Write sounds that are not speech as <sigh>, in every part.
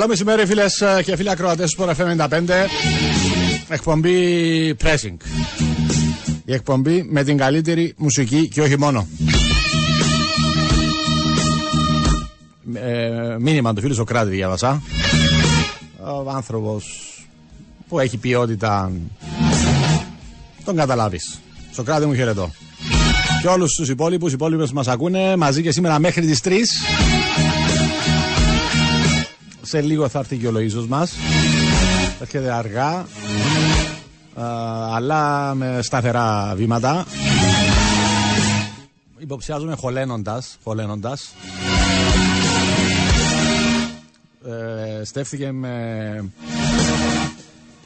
Καλό μεσημέρι φίλες και φίλοι ακροατές του Sport FM 95. Εκπομπή Pressing. Η εκπομπή με την καλύτερη μουσική και όχι μόνο. Ε, μήνυμα του φίλου Σοκράτη διάβασα. Ο άνθρωπος που έχει ποιότητα. Τον καταλάβεις. Σοκράτη μου χαιρετώ. Και όλους τους υπόλοιπους, οι υπόλοιποι που μας ακούνε μαζί και σήμερα μέχρι τις 3. Σε λίγο θα έρθει και ο Λοΐζος μας. Έρχεται αργά, αλλά με σταθερά βήματα. Υποψιάζομαι χωλένοντας, χωλένοντας. Ε, στέφθηκε με,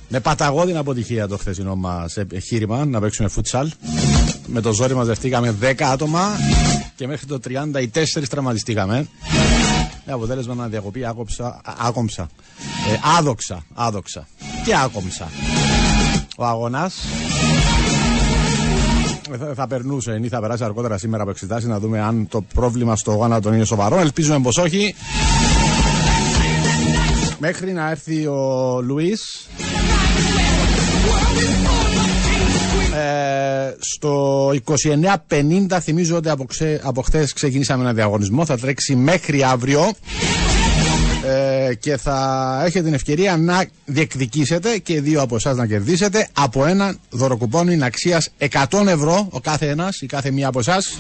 με παταγώδη αποτυχία το χθεσινό μας εγχείρημα να παίξουμε φούτσαλ. Με το ζόρι μαζευτήκαμε 10 άτομα και μέχρι το 34 τραυματιστήκαμε. Με αποτέλεσμα να διακοπεί άκοψα, άκομψα. Ε, άδοξα, άδοξα. Και άκομψα. Ο αγώνας ε, θα, θα περνούσε ή θα περάσει αργότερα σήμερα από εξετάσεις να δούμε αν το πρόβλημα στο γόνατο είναι σοβαρό. Ελπίζουμε πως όχι. Μέχρι να έρθει ο Λουίς ε, στο 29.50 θυμίζω ότι από, ξε, από χθες ξεκινήσαμε ένα διαγωνισμό. Θα τρέξει μέχρι αύριο. Ε, και θα έχετε την ευκαιρία να διεκδικήσετε και δύο από εσάς να κερδίσετε από ένα δωροκουπόνι αξίας 100 ευρώ ο κάθε ένας ή κάθε μία από εσάς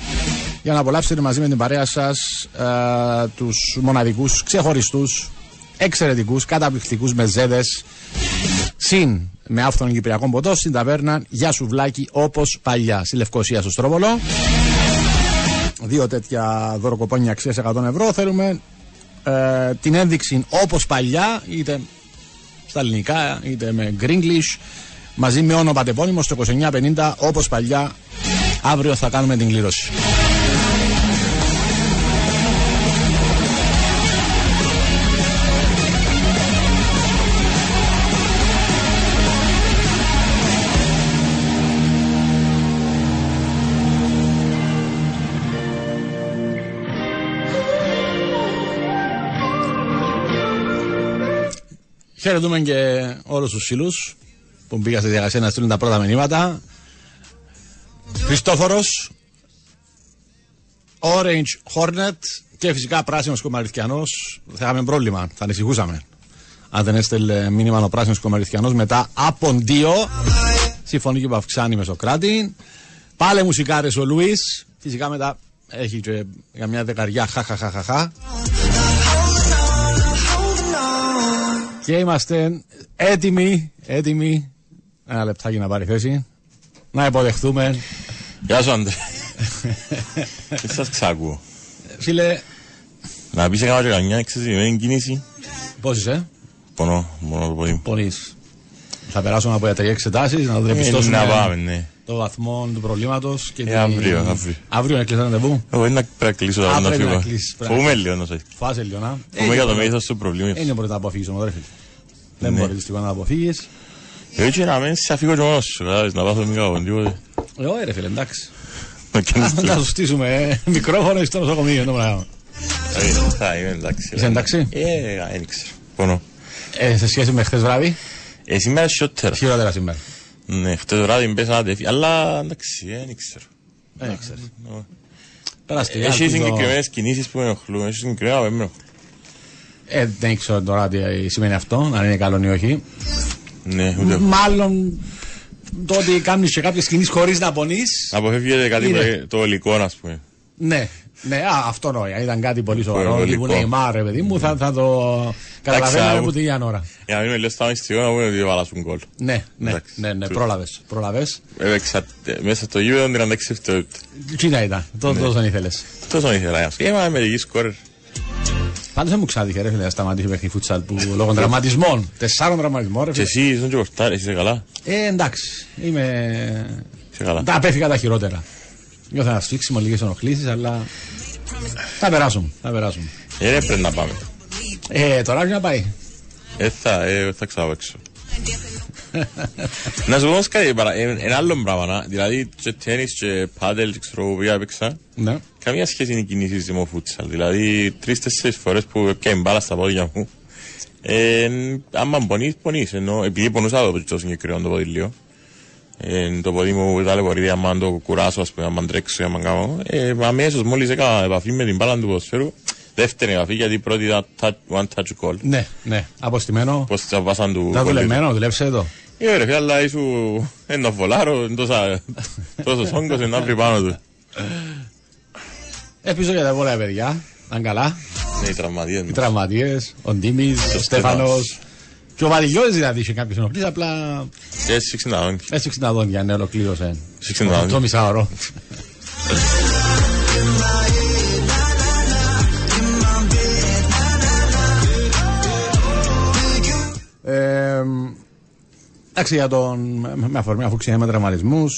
για να απολαύσετε μαζί με την παρέα σας ε, τους μοναδικούς, ξεχωριστούς, εξαιρετικούς, καταπληκτικούς μεζέδες. Συν με άφθον Κυπριακό ποτό στην ταβέρνα για σουβλάκι όπως παλιά. Στη Λευκοσία στο Στρόβολο. Δύο τέτοια δωροκοπόνια αξίας 100 ευρώ. Θέλουμε ε, την ένδειξη όπως παλιά, είτε στα ελληνικά είτε με Greenglish, μαζί με όνομα πατεπώνυμο στο 2950 όπως παλιά. Αύριο θα κάνουμε την κλήρωση. Χαιρετούμε και όλους τους φίλους που μπήκαν στη διαδικασία να στείλουν τα πρώτα μηνύματα. Χριστόφορος, Orange Hornet και φυσικά πράσινος κομμαριστιανό. Θα είχαμε πρόβλημα, θα ανησυχούσαμε. Αν δεν έστελνε μήνυμα ο πράσινος κομμαριστιανό μετά από δύο. Συμφωνεί και ο Παυξάνη με Σοκράτη. Πάλε μουσικάρες ο Λουίς. Φυσικά μετά έχει και για μια δεκαριά χαχαχαχαχα. Και είμαστε έτοιμοι, έτοιμοι. Ένα λεπτάκι να πάρει θέση. Να υποδεχθούμε. Γεια σου, Άντρε. Τι σας ξάκουω; Φίλε. Να πεις έκανα και καμιά εξαισθημένη κίνηση. Πώς είσαι; Πονώ, μόνο το πολύ. Πονείς. Θα περάσουμε από ιατρικές εξετάσεις, να το διαπιστώσουμε. Ε, να πάμε, ναι. Το βαθμό του προβλήματος. Ε, αύριο, αύριο. Αύριο να κλείσει ραντεβού. Εγώ είναι να κλείσω τα να φύγω. Φοβούμαι λίγο να Φάσε λίγο να. Φοβούμαι για το μέγεθος του προβλήματος. Είναι μπορεί να αποφύγεις όμως, φίλε. Δεν ναι. μπορείς να αποφύγεις. Έτσι να μην σε αφήγω και μόνος σου, να πάθω μην κάνω τίποτε. Ε, όχι ρε φίλε, εντάξει. Να σου στήσουμε ε, μικρόφωνο στο νοσοκομείο, το πράγμα. Ε, θα είμαι εντάξει. Είσαι εντάξει; Ε, δεν ξέρω. Πόνο. Ε, σε σχέση με χθες βράδυ; Ε, σήμερα χειρότερα. Χειρότερα σήμερα. Ναι, χτες βράδυ πέσα να τεφεί, αλλά εντάξει, δεν ξέρω. Δεν ξέρω. Ναι. Έχει συγκεκριμένες κινήσεις που με ενοχλούν, έχει συγκεκριμένα που με ενοχλούν. Ε, δεν ξέρω τώρα τι σημαίνει αυτό, αν είναι καλό ή όχι. Ναι, ούτε. Μάλλον το ότι κάνεις και κάποιες κινήσεις χωρίς να πονείς. Αποφεύγεται κάτι είναι... το υλικό, ας πούμε. Ναι, ναι, α, αυτό νόημα. Ήταν κάτι πολύ σοβαρό. Λίγο Νεϊμάρ, ρε παιδί μου, θα, θα το καταλαβαίναμε από την ώρα. Για να μην με λες, θα είμαι να πούμε ότι βάλα σου γκολ. Ναι, ναι, ναι, ναι, πρόλαβες. Πρόλαβες. Έπαιξα μέσα στο γήπεδο 36 δευτερόλεπτα. Κοίτα ήταν, τόσο ήθελες. Τόσο ήθελα. Είμαι μερική σκόρερ. Πάντως δεν μου ξάδικε ρε φίλε να σταματήσει μέχρι φούτσαλ που λόγω δραματισμών. Τεσσάρων δραματισμών ρε φίλε. Και εσύ είσαι και κοφτάρι, είσαι καλά; Ε, εντάξει. Είμαι. Είσαι καλά. Τα απέφυγα τα χειρότερα. Νιώθω ένα σφίξιμο, λίγες ενοχλήσεις, αλλά. Θα περάσουμε. Θα περάσουμε. Ε, ρε, πρέπει να πάμε. Ε, τώρα να πάει; Ε, θα, ε, θα ξαβέξω. να σου πω όμως κάτι, ένα άλλο πράγμα, δηλαδή και τένις και πάντελ και ξέρω που έπαιξα, ναι. καμία σχέση είναι η κινήση με φούτσαλ, δηλαδή τρεις-τέσσερις φορές που έπιανε μπάλα στα πόδια μου, Ε, άμα πονείς, πονείς. Ενώ επειδή πονούσα το, το συγκεκριμένο το ποδήλιο, ε, το ποδί μου ταλαιπωρείται άμα το κουράσω, ας πούμε, άμα τρέξω, άμα κάνω. Ε, αμέσως μόλις έκανα επαφή με την μπάλα του ποδοσφαίρου, δεύτερη επαφή, γιατί η πρώτη ήταν touch- one touch goal. Ναι, ναι. Αποστημένο. Πώς θα βάσαν του Τα goal. δουλεμένο, δουλέψε εδώ. Ε, ρε, φίλε, αλλά ήσου ένα βολάρο, είναι τόσα- τόσος όγκος είναι να βρει πάνω του. Επίσης για τα πολλά παιδιά. Αν καλά. Ναι, οι τραυματίες Οι μας. τραυματίες, ο Ντίμης, ο Στέφανος. Και ο Βαριλιώδη δηλαδή είχε κάποιες ενοχλήσεις. Απλά Και εσύ ξυναδόν. έτσι τα δόντια, ναι, ολοκλήρωσε. Ξυναδόν. Το μισάωρο. Ε, Εντάξει, για τον. με- Με αφορμή αφού ξεκινάμε τραυματισμούς.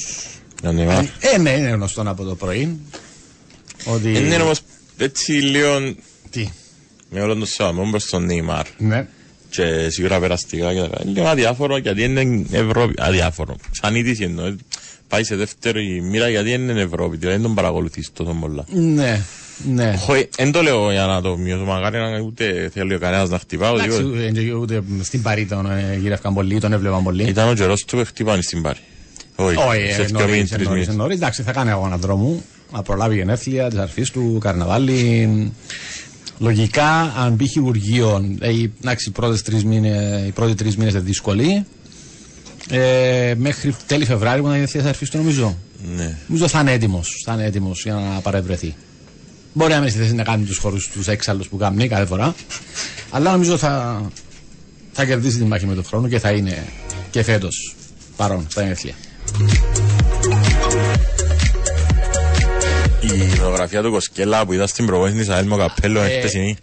Να ναι, μα. Ε, ναι, είναι γνωστό από το πρωί. Ότι. Είναι όμως έτσι λίγο Τι; με όλο το σεβασμό προς τον Νεϊμάρ Ναι. Και σίγουρα περαστικά και τα λοιπά. Είναι λίγο αδιάφορο γιατί είναι Ευρώπη. Αδιάφορο. Σαν είδηση εννοώ. Πάει σε δεύτερη μοίρα γιατί είναι Ευρώπη. Δηλαδή δεν τον παρακολουθείς τόσο πολλά. Ναι. Ναι. Όχι, δεν το λέω για να το μειώσω μαγάρι, να ούτε θέλει κανένας να χτυπά. Εντάξει, οτιδήποτε. ούτε- ούτε στην Παρή τον ε, γύρευκαν πολύ, τον έβλεπαν πολύ. Ήταν ο καιρός του που χτυπάνε στην πάρη. Όχι, Όχι, σε ε, δύο νωρίς, μήνες, τρεις νωρίς, μήνες. νωρίς. Εντάξει, θα κάνει αγώνα δρόμου. Να προλάβει η γενέθλια τη αρφής του, καρναβάλι. Λογικά, αν μπει χειρουργείο, ε, οι- εντάξει, οι πρώτες τρεις μήνες, οι πρώτοι τρεις μήνες είναι δύσκολοι. Ε, μέχρι τέλη Φεβράρι που είναι η γενέθλια τη αρφής του, νομίζω. Ναι. Νομίζω θα είναι έτοιμος. Θα είναι έτοιμος για να παρευρεθεί. Μπορεί να μην στη θέση να κάνει τους χώρους τους έξαλλους που κάνει κάθε φορά. Αλλά νομίζω θα, θα κερδίσει τη μάχη με τον χρόνο και θα είναι και φέτος παρόν στα γενέθλια. Η φωτογραφία του Κοσκέλα που είδα στην προβόηση της ΑΕΛ με καπέλο Ε, είναι χτεσινή.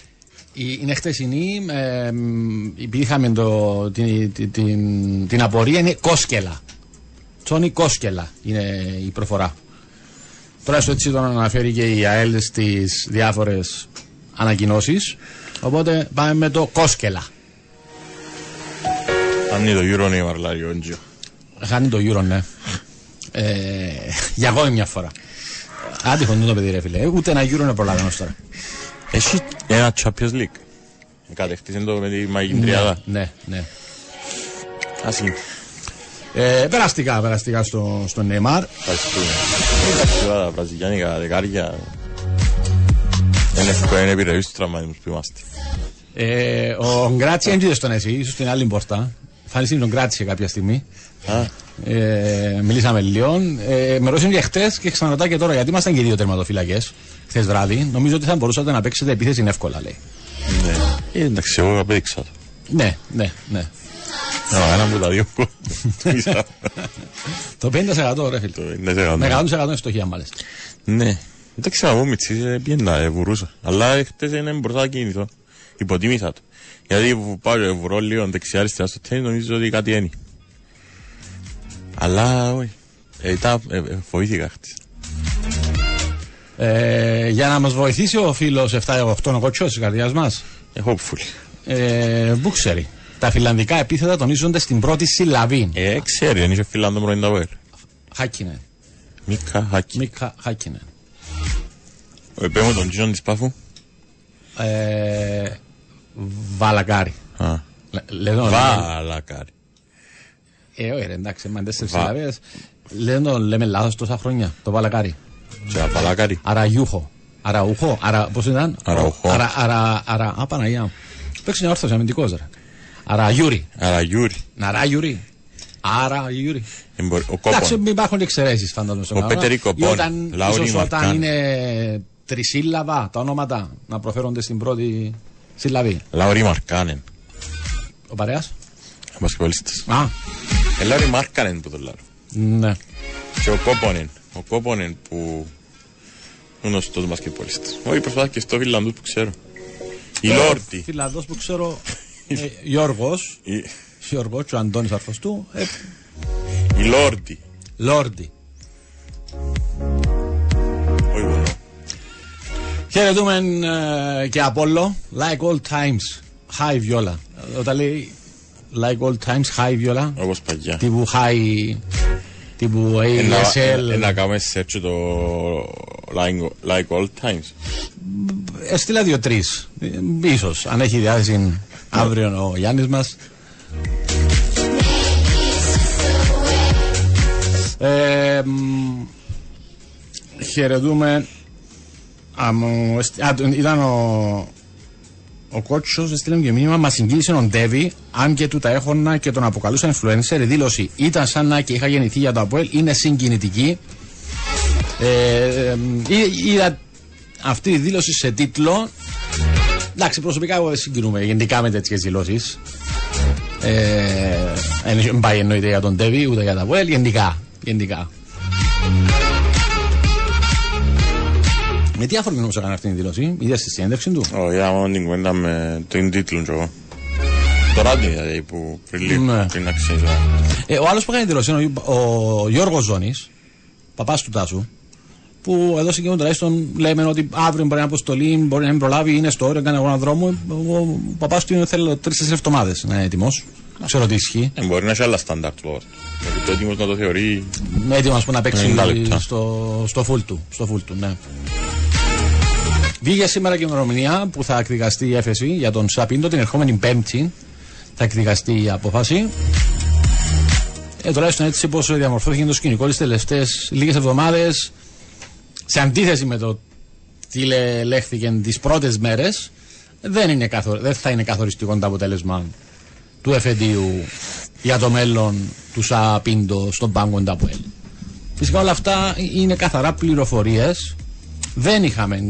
Η- Είναι χτεσινή, ε, μ, επειδή είχαμε το, την, την, την, την απορία, είναι κόσκελα. Τσόνι κόσκελα είναι η προφορά. Τώρα στο έτσι τον αναφέρει και η ΑΕΛ στις διάφορες ανακοινώσεις. Οπότε πάμε με το κόσκελα. Αν είναι το Euro Neymar, λέει ο Έντζιο. Χάνει το Euro, ναι. Ε, για ακόμη μια φορά. Άτυχο είναι το παιδί ρε φίλε. Ούτε ένα Euro είναι προλάβαινο τώρα. Έχει ένα Champions League. Κατεχτήσε το με τη μαγική τριάδα. Ναι, ναι. Ας είναι. Ε, περαστικά, περαστικά στο, στο Neymar. Ευχαριστούμε. Εντάξει, τώρα τα βραζιλιάνικα δεκάρια είναι εύκολο, είναι επιρρεπή στους τραυματισμούς που είμαστε. Ε, ο Γκράτσι δεν είδες τον εσύ, ίσως στην άλλη πόρτα. Φάνησε τον Γκράτσι κάποια στιγμή. Α, Ε, μιλήσαμε λίγο. Ε, με ρώτησαν και χτες και ξαναρωτά και τώρα γιατί ήμασταν και δύο τερματοφύλακες χθες βράδυ. Νομίζω ότι θα μπορούσατε να παίξετε επίθεση εύκολα, λέει. ναι. Ε, εντάξει, εγώ απέδειξα το. Ναι, ναι, ναι. Α, Ένα από τα δύο που <laughs> Το 50% ρε φίλε. Το είναι σε Με γραμμή. 100% είναι στοχεία μάλιστα. Ναι. Εντάξει, να πω μητσής, ε, πιέντα, ε, βουρούσα. Αλλά χτες είναι μπροστά να κινηθώ. Υποτίμησα το. Γιατί που πάω και βουρώ λίγο δεξιά αριστερά στο τέννις, νομίζω ότι κάτι είναι. Αλλά, όχι. Ε, ήταν, ε, ε, φοβήθηκα χτες. Ε, για να μας βοηθήσει ο φίλος 7-8 κοτσός της καρδιάς μας, Ε, hopefully. ε, που ξέρει. Τα φιλανδικά επίθετα τονίζονται στην πρώτη συλλαβή. Ε, ξέρει, δεν είχε φιλάνδο πρώην τα βέρ. Χάκινεν. Μίκα, χάκι. Μίκα Χάκινεν. Ε, πέμω τον Τζίνον της Πάφου. Ε, Βαλακάρι. Α, Λε- Λέω, λέμε- Βαλακάρι. Ε, όχι, ρε, εντάξει, με τέσσερις Βα- συλλαβέ. Λέμε, το λέμε λάθος τόσα χρόνια. Το Βαλακάρι. Σε Βαλακάρι. Αραγιούχο. Αραούχο. Αρα, πώς ήταν; Αραούχο. Αρα, αρα, αρα, α, Παναγία μου. Παίξει μια όρθωση αμυντικός, ρε. Αραγιούρι. Αραγιούρι. Αραγιούρι. Αραγιούρι. Εμπορ- Ο Εντάξει, Κόπον. μην υπάρχουν και εξαιρέσεις φαντάζομαι στον Ο κανόνα. Πέτερη Ή Κοπών, Όταν, Λάουρι ίσως όταν Μαρκάν. είναι τρισύλλαβα τα ονόματα να προφέρονται στην πρώτη συλλαβή. Λαουρί Μαρκάνεν. Ο παρέας; Ο μπασκετμπολίστας. Α, Ε, Λαουρί Μάρκανεν που το λέω. ναι. Και ο Κόπονεν. Ο Κόπονεν που είναι γνωστός μπασκετμπολίστας. Όχι, προσπάθω και στο Φιλανδούς που ξέρω. Η Λόρτη. Φιλανδός που ξέρω, <laughs> ε, Γιώργος, Η- Γιώργος και ο Αντώνης αρφός του, ε, Η Λόρτη. Λόρντι. Όχι μόνο. Χαιρετούμε ε, και Απόλλω, like all times, high viola. Όταν λέει like all times, high viola, Όπως παγιά. τύπου high, τύπου Ένα- ASL. ε, Να κάνουμε search το like, like all times. Έστειλα δύο-τρει. ίσως, αν έχει διάθεση Αύριο ο Γιάννης μας. Ε, μ, χαιρετούμε. Α, μου εσ- α, ήταν ο, ο κότσο, έστειλε μου και μήνυμα, μα συγκίνησε ο Ντέβι, αν και του τα έχωνα και τον αποκαλούσαν influencer. Η δήλωση ήταν σαν να και είχα γεννηθεί για το Αποέλ, είναι συγκινητική. Ε, ε, εί- είδα αυτή η δήλωση σε τίτλο. Εντάξει, προσωπικά εγώ δεν συγκινούμε γενικά με τέτοιε δηλώσει. Ε, δεν πάει εννοείται για τον Ντέβι ούτε για τα Αποέλ, γενικά. γενικά. Με τι αφορμή όμως έκανε αυτή τη δήλωση, είδα στη συνέντευξη του; Όχι, είδα μόνο την κουβέντα με την τίτλο κι εγώ. Το ράδι δηλαδή που πριν λίγο, Ναι. πριν να ξεκινήσω. Ε, ο άλλος που έκανε τη δήλωση είναι ο, ο Γιώργος Ζώνης, παπάς του Τάσου, που εδώ στην κοινότητα τουλάχιστον λέμε ότι αύριο μπορεί να αποστολή, μπορεί να μην προλάβει, είναι στο όριο, κάνει αγώνα δρόμου. Ο, ο παπάς του είναι θέλω τρει-τέσσερι εβδομάδες να είναι έτοιμος. Ξέρω τι ισχύει. Ε, μπορεί να έχει άλλα στάνταρτ λόγω. Γιατί το έτοιμος να το θεωρεί Έτοιμος να παίξει 90 λεπτά. στο, στο full του. Στο full του, ναι. Βγήκε σήμερα και η ημερομηνία που θα εκδικαστεί η έφεση για τον Σαπίντο την ερχόμενη Πέμπτη. Θα εκδικαστεί η απόφαση. Ε, τουλάχιστον έτσι πώς διαμορφώθηκε το σκηνικό τις τελευταίες λίγες εβδομάδες, σε αντίθεση με το τι λέ- λέχθηκε τις πρώτες μέρες, δεν, είναι καθο- δεν θα είναι καθοριστικό το αποτέλεσμα του εφετείου για το μέλλον του Σαπίντο στον πάγκο Νταποέλ. Φυσικά όλα αυτά είναι καθαρά πληροφορίες. Δεν είχαμε.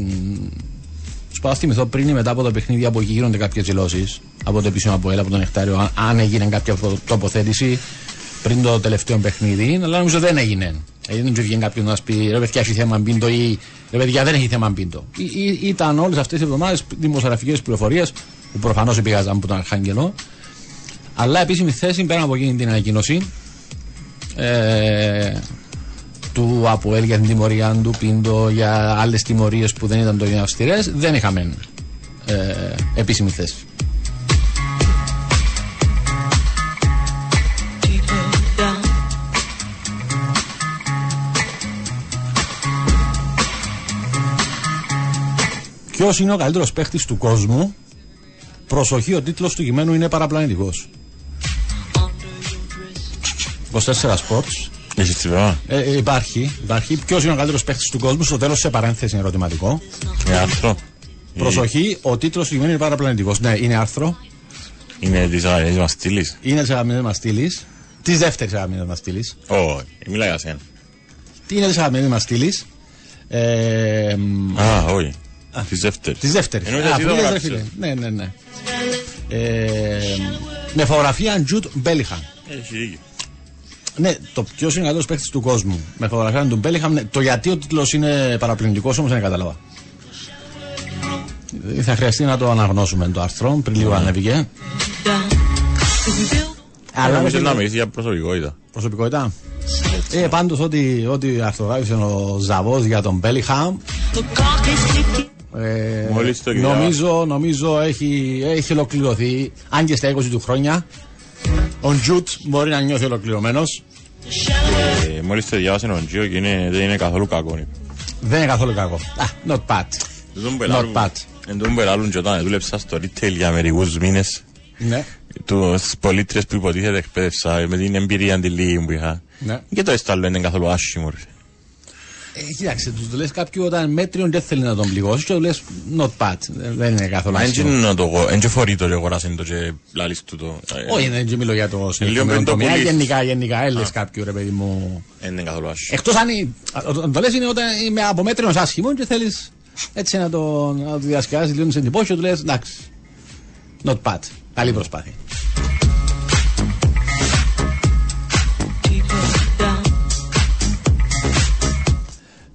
Σου πάω θυμηθώ πριν ή μετά από το παιχνίδι από εκεί γίνονται κάποιες δηλώσεις από το επίσημο Αποέλ, από τον Νεκτάριο, αν- αν έγινε κάποια το- τοποθέτηση πριν το τελευταίο παιχνίδι, αλλά νομίζω δεν έγινε. Ε, Δεν βγαίνει κάποιο να μα πει ρε παιδιά έχει θέμα μπίντο ή ρε παιδιά δεν έχει θέμα μπίντο. Ή- ή- Ήταν όλες αυτές οι εβδομάδες δημοσιογραφικές πληροφορίες που προφανώς επήγαζαν από τον Αρχάγγελο. Αλλά επίσημη θέση πέρα από εκείνη την ανακοίνωση ε, του ΑΠΟΕΛ για την τιμωρία του Πίντο για άλλες τιμωρίες που δεν ήταν τόσο αυστηρές, δεν είχαμε ε, επίσημη θέση. Ποιος είναι ο καλύτερος παίχτης του κόσμου, προσοχή, ο τίτλος του κειμένου είναι παραπλανητικός. 24 Sports. Έχεις τη βέβαια. Ε, ε, υπάρχει. υπάρχει. Ποιος είναι ο καλύτερος παίχτη του κόσμου, στο τέλος σε παρένθεση είναι ερωτηματικό. Είναι άρθρο. Προσοχή, ο τίτλος του κειμένου είναι παραπλανητικό. Ναι, είναι άρθρο. Είναι της αγαπημένης μας στήλης. Είναι της αγαπημένη μα στήλη. Της δεύτερης αγαπημένη μα στήλη. Όχι, μιλάει για σένα. Τι είναι της αγαπημένη μα στήλη. Ε, Α, όχι. Της δεύτερης. Της δεύτερης. Εννοείς εσύ το γράψες. Ναι, ναι, ναι. Ε, με φωτογραφία Τζουτ Μπέλιχαν. Έχει δίκιο. Ναι, το ποιο είναι ο καλύτερο παίχτη του κόσμου. Με φωτογραφία του Μπέλιχαμ. Ναι, το γιατί ο τίτλος είναι παραπλανητικό όμως δεν κατάλαβα. Ε, Θα χρειαστεί να το αναγνώσουμε το άρθρο. Πριν λίγο ανέβηκε. Αλλά Νομίζω ρε να φίλε, μιλήσει για προσωπικότητα. προσωπικότητα. Ε, πάντως ότι, ότι αρθογράφησε ο Ζαβός για τον Μπέλιχαμ ε, Μόλις το νομίζω, νομίζω έχει, έχει ολοκληρωθεί αν και στα 20 του χρόνια ο Τζουτ μπορεί να νιώθει ολοκληρωμένος Ε, Μόλις το διάβασε ο Τζίο και είναι- δεν είναι καθόλου κακό. δεν είναι καθόλου κακό ah, not bad Not bad. Εν τω πελάλουν και όταν δούλεψα στο retail για μερικούς μήνες ναι, τους πολίτες που υποτίθεται εκπαίδευσα με την εμπειρία τη λίγη που είχα. ναι. Και το έσταλλο είναι καθόλου άσχημο. Ρε. Ε, κοίταξε, τους το λες κάποιου όταν μέτριον δεν θέλει να τον πληγώσεις και του λες not bad δεν είναι καθόλου Μα άσχημο. έτσι να το γο- εν και φορεί το και αγοράσαν το και λάλης του το. Ε, Όχι, δεν μιλώ για το συγκεκριμένο πριν το τομέα. πουλήσεις. Γενικά, γενικά, έλες κάποιου ρε παιδί μου. εν είναι καθόλου άσχημο. Εκτός αν. η- Όταν το λες είναι όταν είμαι από μέτριος άσχημο και θέλεις έτσι να το, να το διασκεδάσεις λίγο σε εντυπώσεις και του λες εντάξει. Not bad. Καλή προσπάθεια.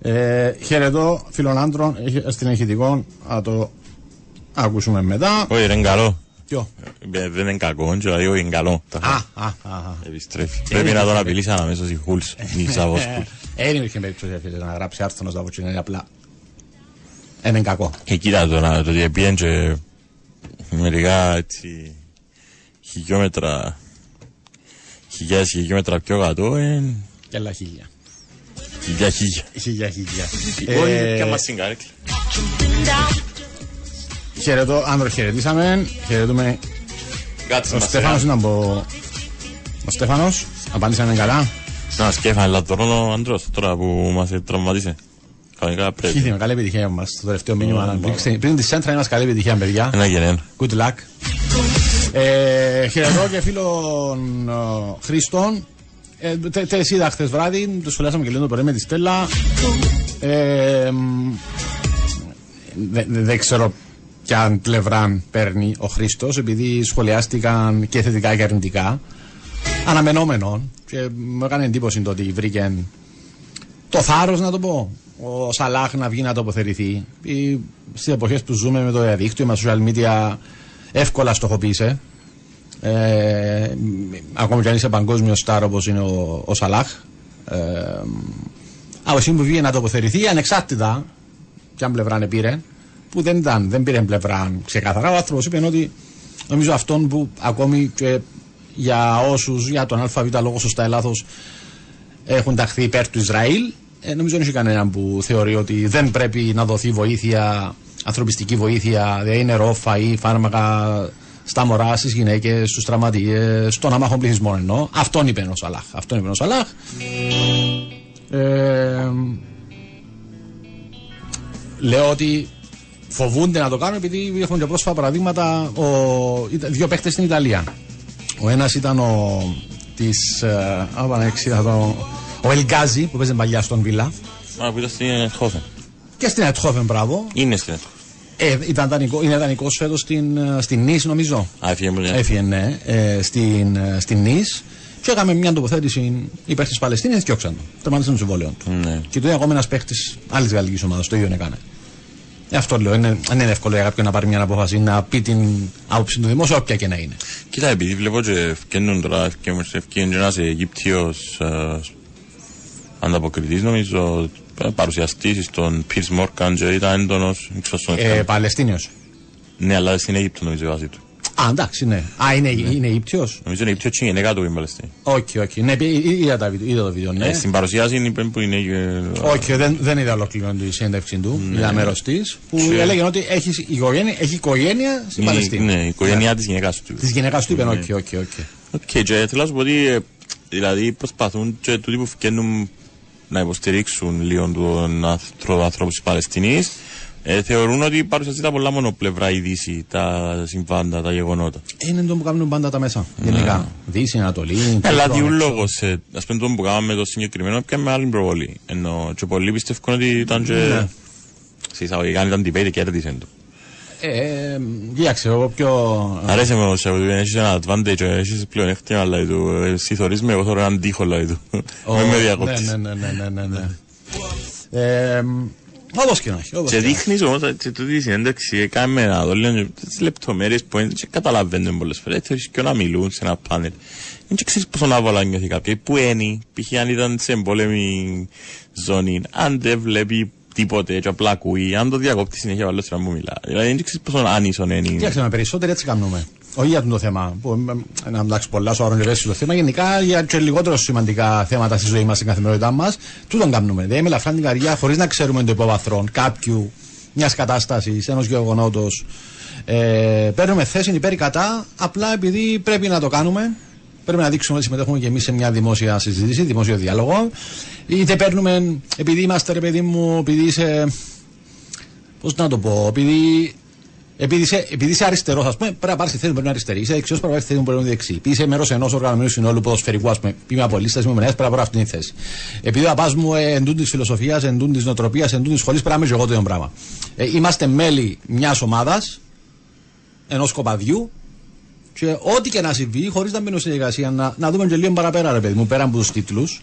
Ε, χαιρετώ φίλων άντρων, έχει- στην ηχητικό, να το ακούσουμε μετά. Όχι, ρε, είναι καλό. Ποιο; Ε, Δεν είναι κακό, και δηλαδή όχι, είναι καλό. Τα- Α, α, α, α. Επιστρέφει. Πρέπει να τον απειλήσει αμέσως η Χούλς. Η Σαββός Χούλς. Ε, Δεν υπήρχε περίπτωση φίλε, να γράψει άρθρο να ζαβότσι, είναι απλά. Ε, Είναι κακό. Και κοίτα το, να- το ότι πήγαινε και μερικά έτσι χιλιόμετρα χιλιάδες χιλιόμετρα πιο κάτω ε, Έλα χίλια. Χιλιά χίλια. Χίλια, χίλια. Όχι, Ε, πια μας στην καρέκλα. Χαιρετώ, άντρο χαιρετήσαμε. Χαιρετούμε Κάτσε Ο μας, Στέφανος ε. είναι από... Ο Στέφανος, απάντησαμε καλά. Να σκέφα, αλλά τώρα ο Αντρός, τώρα που μας τραυματίσε. Κανονικά πρέπει. Χίθη με καλή επιτυχία για μας. Το τελευταίο μήνυμα. Πριν- Πριν τη σέντρα είμαστε καλή επιτυχία, παιδιά. Ένα γενναίο. Good luck. Ε, χαιρετώ και φίλων ε, Χριστών. Ε, τε, τε, εσύ είδα χθες βράδυ, το σχολιάσαμε και λίγο το πρωί με τη Στέλλα. Ε, μ, δεν δε, δεν ξέρω ποια πλευρά παίρνει ο Χρήστος, επειδή σχολιάστηκαν και θετικά και αρνητικά. Αναμενόμενο. Και μου έκανε εντύπωση το ότι βρήκε το θάρρος να το πω. Ο Σαλάχ να βγει να τοποθετηθεί. Στις εποχές που ζούμε με το διαδίκτυο, με τα social media, εύκολα στοχοποίησε. Ε, ακόμα και αν είσαι παγκόσμιος στάρ όπως είναι ο, ο Σαλάχ. Ε, από εσύ που βγήκε να τοποθετηθεί, ανεξάρτητα ποια πλευρά πήρε, που δεν ήταν, δεν πήρε πλευρά ξεκάθαρα. Ο άνθρωπος είπε ότι νομίζω αυτόν που ακόμη και για όσους για τον ΑΒ λόγο σωστά ή λάθος έχουν ταχθεί υπέρ του Ισραήλ. Ε, νομίζω δεν έχει κανέναν που θεωρεί ότι δεν πρέπει να δοθεί βοήθεια, ανθρωπιστική βοήθεια, δηλαδή νερό, φαΐ, φάρμακα στα μωρά, στις γυναίκες, στους τραυματίες, στον άμαχο πληθυσμό εννοώ. Αυτόν είπε ο Σαλάχ. Αυτόν είπε ο Σαλάχ. Ε, λέω ότι φοβούνται να το κάνουν επειδή έχουν και πρόσφατα παραδείγματα ο, ήταν δύο παίχτε στην Ιταλία. Ο ένας ήταν ο της. Ε, το, ο Ελγκάζη που παίζει παλιά στον Βίλα. Α, που ήταν στην Ετχόφεν. Και στην Ετχόφεν, μπράβο. Είναι στην Ετχόφεν. Ε, ήταν δανεικό, είναι δανεικό φέτο στην, ε, στην Νης, νομίζω. Α, έφυγε μου Έφυγε, ναι, ε, στην, ε, στην Νης. Και έκαμε μια τοποθέτηση υπέρ τη Παλαιστίνη και διώξαν το. Τερμάτισαν το συμβόλαιο του. Ναι. Και το είναι ακόμα ένα παίχτη άλλη γαλλική ομάδα. Το ίδιο έκανε. Ε, αυτό λέω. Είναι, δεν είναι εύκολο για κάποιον να πάρει μια απόφαση να πει την άποψη του δημόσιου, όποια και να είναι. Κοίτα, επειδή βλέπω και ευκαινούν τώρα, ευκαινούν και ένας Αιγύπτιος ε, ανταποκριτής, νομίζω, ε, παρουσιαστής στον Piers Morgan και ήταν έντονος, δεν ξέρω στον Ε, ε, Παλαιστίνιος. Ναι, αλλά στην Αίγυπτο νομίζω η βάση του. Α, εντάξει, ναι. Α, είναι, είναι Αιγύπτιο. Νομίζω είναι Αιγύπτιο και η γυναίκα του είναι Παλαιστίνη. Όχι, όχι. Ναι, είδα, είδα, τα βίντεο- είδα το βίντεο, ναι. Ε, στην παρουσίαση είπε που είναι... ε, Όχι, δεν, δεν είδα ολόκληρη τη συνέντευξη του. Είδα μέρος της. Που Και- έλεγε ότι έχει οικογένεια, έχει οικογένεια στην η- Παλαιστίνη. Ναι, η οικογένειά της γυναίκας του. Της γυναίκας του είπε, Ναι. όχι, όχι, όχι. Οκ, και θέλω να σου πω ότι ε, δηλαδή προσπαθούν και τούτοι που φκένουν να υποστηρίξουν λίγο τον άνθρω- ανθρώπου της Παλαιστίνη. Ε, θεωρούν ότι παρουσιάζει τα πολλά μονοπλευρά η Δύση, τα συμβάντα, τα γεγονότα. Είναι το που κάνουν πάντα τα μέσα. Γενικά. Δύση, Ανατολή. Αλλά Κύπρο, τι έξω. λόγος, ας πούμε, το που κάναμε το συγκεκριμένο, πια με άλλη προβολή. Ενώ και πολλοί πιστεύουν ότι ήταν και. Ναι. Σε εισαγωγικά αν ήταν debate και κέρδισε το. Ε, κοίταξε, εγώ πιο. Αρέσει με όσο έχεις ένα advantage, έχεις πλεονέκτημα, λέει του. Εσύ θωρείς με, εγώ θωρώ έναν τείχο, λέει του. Με με διακόπτεις. Ναι, ναι, ναι, ναι, ναι, ναι. Ε, Όπω και να έχει. όπως Και και να έχει. δείχνεις όμως ότι τούτη η συνέντευξη έκαμε να δω λίγο τις λεπτομέρειες που είναι και καταλαβαίνουν πολλές φορές. Θέλεις και να μιλούν σε ένα πάνελ. Δεν και ξέρεις πόσο άβολα νιώθει κάποιοι. Πού είναι, π.χ. αν ήταν σε εμπόλεμη ζώνη, αν δεν βλέπει τίποτε και απλά ακούει, αν το διακόπτει συνέχεια ο άλλος να μου μιλά. Δηλαδή δεν ξέρεις πόσο άνισον είναι. Κοίταξε με περισσότεροι έτσι κάνουμε. Όχι για το θέμα. Που, ε, να εντάξει, πολλά σοβαρό και ευαίσθητο θέμα. Γενικά για και λιγότερο σημαντικά θέματα στη ζωή μας, στην καθημερινότητά μας. Τούτον κάνουμε. Δηλαδή με ελαφρά την καρδιά χωρίς να ξέρουμε το υπόβαθρο κάποιου, μιας κατάστασης, ενός γεγονότος. Ε, παίρνουμε θέση υπέρ ή κατά, απλά επειδή πρέπει να το κάνουμε. Πρέπει να δείξουμε ότι συμμετέχουμε και εμείς σε μια δημόσια συζήτηση, δημόσιο διάλογο. Είτε παίρνουμε, επειδή είμαστε, ρε παιδί μου, επειδή είσαι. Πώς να το πω, επειδή επειδή είσαι, επειδή είσαι αριστερός, ας πούμε, πρέπει να πάρεις τη θέση που πρέπει να είναι αριστερή. Είσαι δεξιός, πρέπει να πάρεις τη θέση που πρέπει να είναι δεξί. Επειδή είσαι μέρος ενός οργανωμένου συνόλου ποδοσφαιρικού, ας πούμε, είμαι από λίστα, είμαι μενέα, πρέπει να πάρω αυτή τη θέση. Επειδή ο παπάς μου ε, εντούν της φιλοσοφίας, εντούν της νοοτροπίας, εντούν της σχολής, πρέπει να είμαι και εγώ το ίδιο πράγμα. Ε, είμαστε μέλη μιας ομάδας, ενός κοπαδιού, και ό,τι και να συμβεί, χωρίς να μπαίνω στη διαδικασία, να, να δούμε και λίγο παραπέρα, ρε παιδί μου, πέρα από τους τίτλους,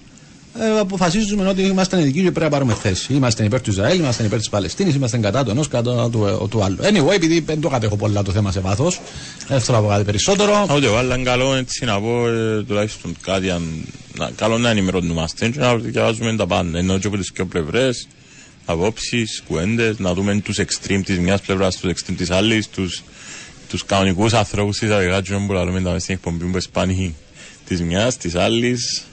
ε, αποφασίζουμε ότι είμαστε ειδικοί και πρέπει να πάρουμε θέση. Είμαστε υπέρ του Ισραήλ, είμαστε υπέρ της Παλαιστίνης, είμαστε κατά του ενός, κατά του, του άλλου. Anyway, επειδή δεν το κατέχω πολλά το θέμα σε βάθος, δεν θέλω να πω κάτι περισσότερο. Ούτε εγώ, αλλά είναι καλό έτσι να πω ε, τουλάχιστον κάτι, αν, να, καλό να ενημερωνόμαστε και να διαβάζουμε τα πάντα. Ενώ και από τις δύο πλευρές, απόψεις, κουέντες, να δούμε τους extreme της μιας πλευράς, τους extreme της άλλης, τους, τους κανονικούς ανθρώπους της αγεγάτζων που λέμε τα μέσα στην εκπομπή που σπάνει της μιας, της άλλης.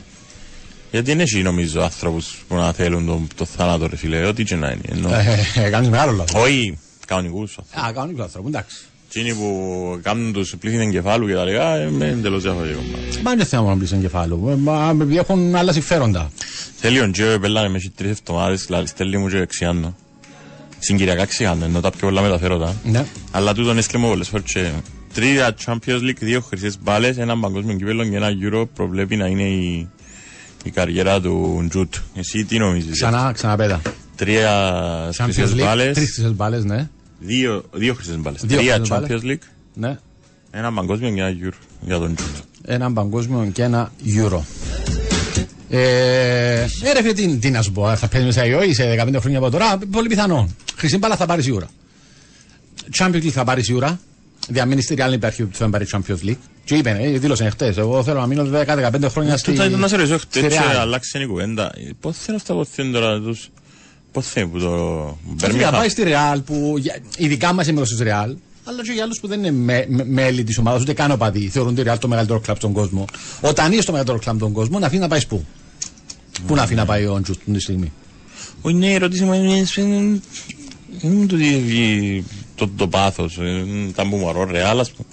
Γιατί είναι εσύ νομίζω άνθρωπους που να θέλουν το, το θάνατο ρε φίλε, ό,τι και να είναι. Ενώ, Ε, Κάνεις μεγάλο λάθος. όχι κανονικούς άνθρωπους. Α, κανονικό άνθρωπο, εντάξει. Εκείνοι που κάνουν τους πλήθη εγκεφάλου και τα λεγά, είναι εντελώς διαφορετικό. Μα είναι θέμα να πλήσεις εγκεφάλου. Ε, Μα έχουν άλλα συμφέροντα. Θέλει ο Τζέο πελάνε με τρεις εβδομάδες, δηλαδή στέλνει μου και ξιάνω. Συγκυριακά ξιάνω, ενώ τα πιο πολλά μεταφέροντα. Ναι. Αλλά τούτον έστειλε μου πολλές φορές και τρία Champions League, δύο χρυσές μπάλες, ένα παγκόσμιο κύπελλο και ένα Euro προβλέπει να είναι η, η καριέρα του Τζουτ. Εσύ τι νομίζεις. Ξανά, ξαναπέτα. Τρία χρυσές μπάλες, Τρεις χρυσές μπάλες, ναι. δύο, δύο χρυσές μπάλες. Δύο Τρία χρυσές μπάλες. Champions League, ναι. ένα παγκόσμιο και ένα Euro για τον Τζουτ. Ένα παγκόσμιο και ένα euro. Ε, ε, ρε φίλε, τι, τι να σου πω, θα παίζει μέσα η σε 15 χρόνια από τώρα, πολύ πιθανό. Χρυσή μπάλα θα πάρεις σίγουρα. Champions League θα πάρεις σίγουρα. Διαμείνει στη Real υπάρχει που θα πάρει Champions League. Και είπε, ε, δήλωσε χτε. Εγώ θέλω να μείνω 10-15 χρόνια στη. Τούτα ήταν να σε ρωτήσω στη χτες και Real. αλλάξει η κουβέντα. Πώς θέλουν αυτά που θέλουν τώρα τους... Πώς θέλουν που το... Θέλει να Birmingham. πάει στη Real που για- ειδικά μας είμαι στη Real, αλλά και για άλλους που δεν είναι με, με, μέλη της ομάδας, ούτε καν οπαδοί, θεωρούν τη Real το μεγαλύτερο κλαμπ στον κόσμο. Όταν είσαι το μεγαλύτερο κλαμπ στον κόσμο, να αφήνεις να πάεις πού; Πού να αφήνει να πάει ο Ντζουτ τη στιγμή; Όχι, ναι, η ερώτηση μου είναι... είναι- Είναι το, τι- το, το πάθος. ε, Τα που μωρό ρεάλ, ας πούμε.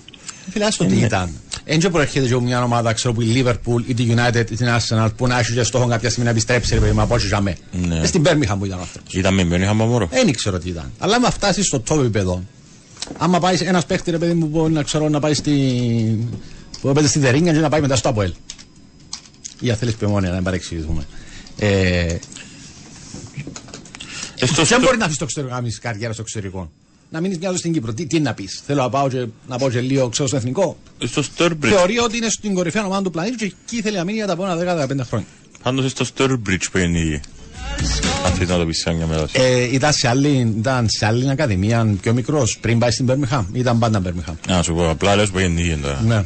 Φίλε, άστο τι ήταν. Έτσι προέρχεται και μια ομάδα, ξέρω που η Liverpool ή τη United ή την Arsenal που να έχει και στόχο κάποια στιγμή να επιστρέψει, ρε παιδί μου, από ό,τι ζαμε. Ναι. Ε, Στην Birmingham που ήταν αυτό. Ήταν με μπαίνει χάμα μωρό. Δεν ήξερα τι ήταν. Αλλά άμα φτάσεις στο top επίπεδο, άμα πάεις ένας παίχτη, ρε παιδί μου, που μπορεί να ξέρω να πάει στη. που έπαιζε στη Δερίνια και να πάει μετά στο Αποέλ. Ή αν θέλεις πεμόνια, να μην παρεξηγηθούμε. Ε, Ε, στο- δεν στο- μπορεί να αφήσει το εξωτερικό, να κάνεις καριέρα στο εξωτερικό. Να μείνεις μια ζωή στην Κύπρο. Τι, τι να πεις. Θέλω να πάω και, να πάω και λίγο ξέρω στο εθνικό. Στο Sturbridge. Θεωρεί ότι είναι στην κορυφαία ομάδα του πλανήτη και εκεί θέλει να μείνει για τα επόμενα 10-15 χρόνια. Πάντως στο Sturbridge που είναι η... Αν θέλεις να το πεις σαν μια μετάση. Ε, ήταν, σε άλλη, ήταν σε άλλη ακαδημία πιο μικρός πριν πάει στην Birmingham. Ήταν πάντα Birmingham. Να σου πω, απλά λες που είναι η τώρα.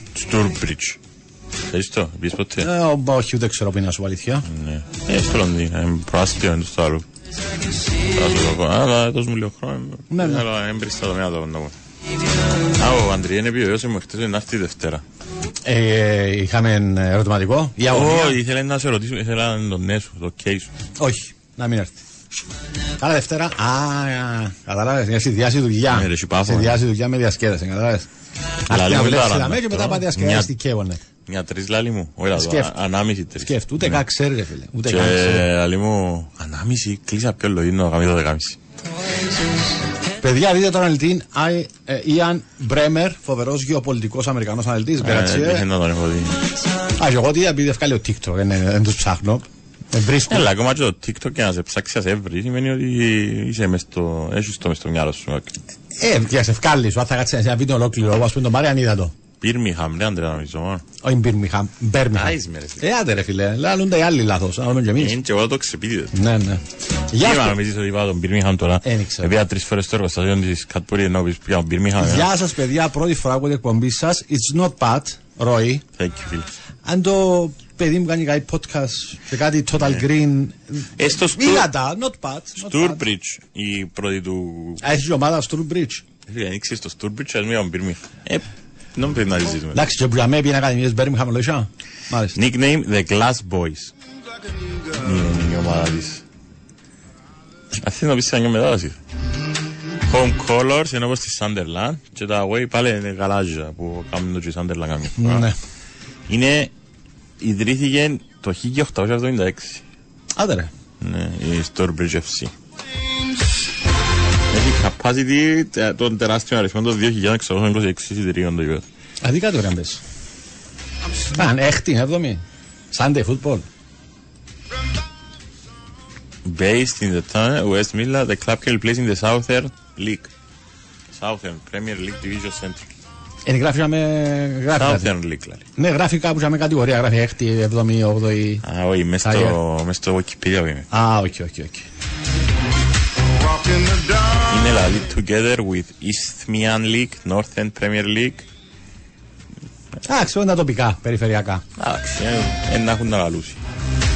Ναι. Sturbridge. Θέλεις το, πεις ποτέ. Ε, ο- όχι, ούτε ξέρω που είναι να σου πω αλήθεια. Ναι. Ε, στο Λονδίνο, είναι προάστιο, είναι στο άλλο. Θα σου το πω, αλλά δώσ' μου λίγο χρόνο. Ναι, ναι. Αλλά έμπρις στα δομέα το να πω. Α, ο Αντριέν επιβεβαίωσε μου χτες να έρθει η Δευτέρα. Ε, είχαμε ερωτηματικό. Η αγωνία; Όχι, ήθελε να σε ρωτήσω, ήθελα να τον ναι σου, το ok σου. Όχι, να μην έρθει. Καλά Δευτέρα. Α, κατάλαβες. Για συνδυάσει δουλειά. Ναι, ρε, έχει πάφο, Συνδυάσει δουλειά με διασκέδαση. Κατάλαβες. Λαλή Αυτή να μου βλέπεις τώρα, τα και μετά τώρα. πάει διασκέδαση. Μια- Τι καίγωνε. Μια τρεις λάλη μου, όχι λάδω, Σκέφτου. ανάμιση τρεις. Σκέφτου, ούτε καν ξέρει, ρε φίλε. Ούτε Και καν ξέρει. λαλή μου, ανάμιση, κλείσα πιο λογίνο, γαμί το δεκάμιση. Παιδιά, δείτε τον αναλυτή Άι- ε, Ιαν Μπρέμερ, φοβερός γεωπολιτικός Αμερικανός αναλυτής. Ε, Δεν Γκρατσίε. να τον έχω δει. Α, και εγώ τι επειδή ευκάλει ο TikTok, δεν, δεν τους ψάχνω. Δεν βρίσκω. Έλα, ακόμα και το TikTok και να σε ψάξει να σε βρει, σημαίνει ότι είσαι μες στο, έχεις το μες στο μυαλό σου. Ε, για σε ευκάλει σου, αν θα κάτσεις σε ένα βίντεο ολόκληρο, όπω πούμε τον Μάριαν είδα το. Birmingham, ρε Αντρέα νομίζω μόνο. Όχι Μπίρμιχαμ, Μπέρμιχαμ. Άις μες, ρε, φίλε. Ε, άντε ρε φίλε, λαλούνται οι άλλοι λάθος, να λέμε και Είναι εμείς. και εγώ το ξεπίτηδε. Ναι, ναι. Γεια Τι είπα σου. νομίζεις ότι είπα τον Birmingham τώρα. Ε, δεν ξέρω. Επειδή τρεις φορές στο εργοστάσιο της Cadbury ενώ πεις πια τον Birmingham. ε. Γεια σας παιδιά, πρώτη φορά που την εκπομπή σας. It's not bad, Roy. Thank you, φίλε. Αν το παιδί μου κάνει κάτι podcast σε κάτι Total Green. Ε, στο Είδα τα, not bad. not bad. Sturbridge, η πρώτη του... Α, Έχεις η ομάδα Sturbridge. Φίλε, ανοίξεις το Sturbridge, ας μην τον Birmingham. Ε, δεν πρέπει να συζητήσουμε. Εντάξει, και που για μένα πήγαινε ακαδημίες Birmingham, λόγια. Μάλιστα. Nickname The Glass Boys. Είναι η ομάδα της. Αυτή είναι να πεις σε μια μετάδοση. Home Colors είναι όπως της Sunderland και τα away πάλι είναι γαλάζια που κάνουν το και η Sunderland καμιά φορά. Ναι. Είναι, ιδρύθηκε το 1876. Άντε ρε. Ναι, η Stourbridge FC. Έχει capacity τε- των τεράστιων αριθμών των 2.626 εισιτηρίων το γιο. Α, δει κάτι ωραία μπες. Αν έκτη, έβδομη. Sunday football. Based in the town West Midland, the club currently plays in the Southern League. Southern Premier League Division Central. Είναι γράφει να με γράφει κάτι. Southern League, δηλαδή. Ναι, γράφει κάπου σε μια κατηγορία. Γράφει έκτη, εβδομή, όγδοη. Α, όχι, μες στο, μες στο Wikipedia που είμαι. Α, όχι, όχι, όχι. Είναι δηλαδή together with Isthmian League, Northern Premier League. Εντάξει, είναι τα τοπικά, περιφερειακά. Εντάξει, ε, ε, να έχουν να λαλούσει.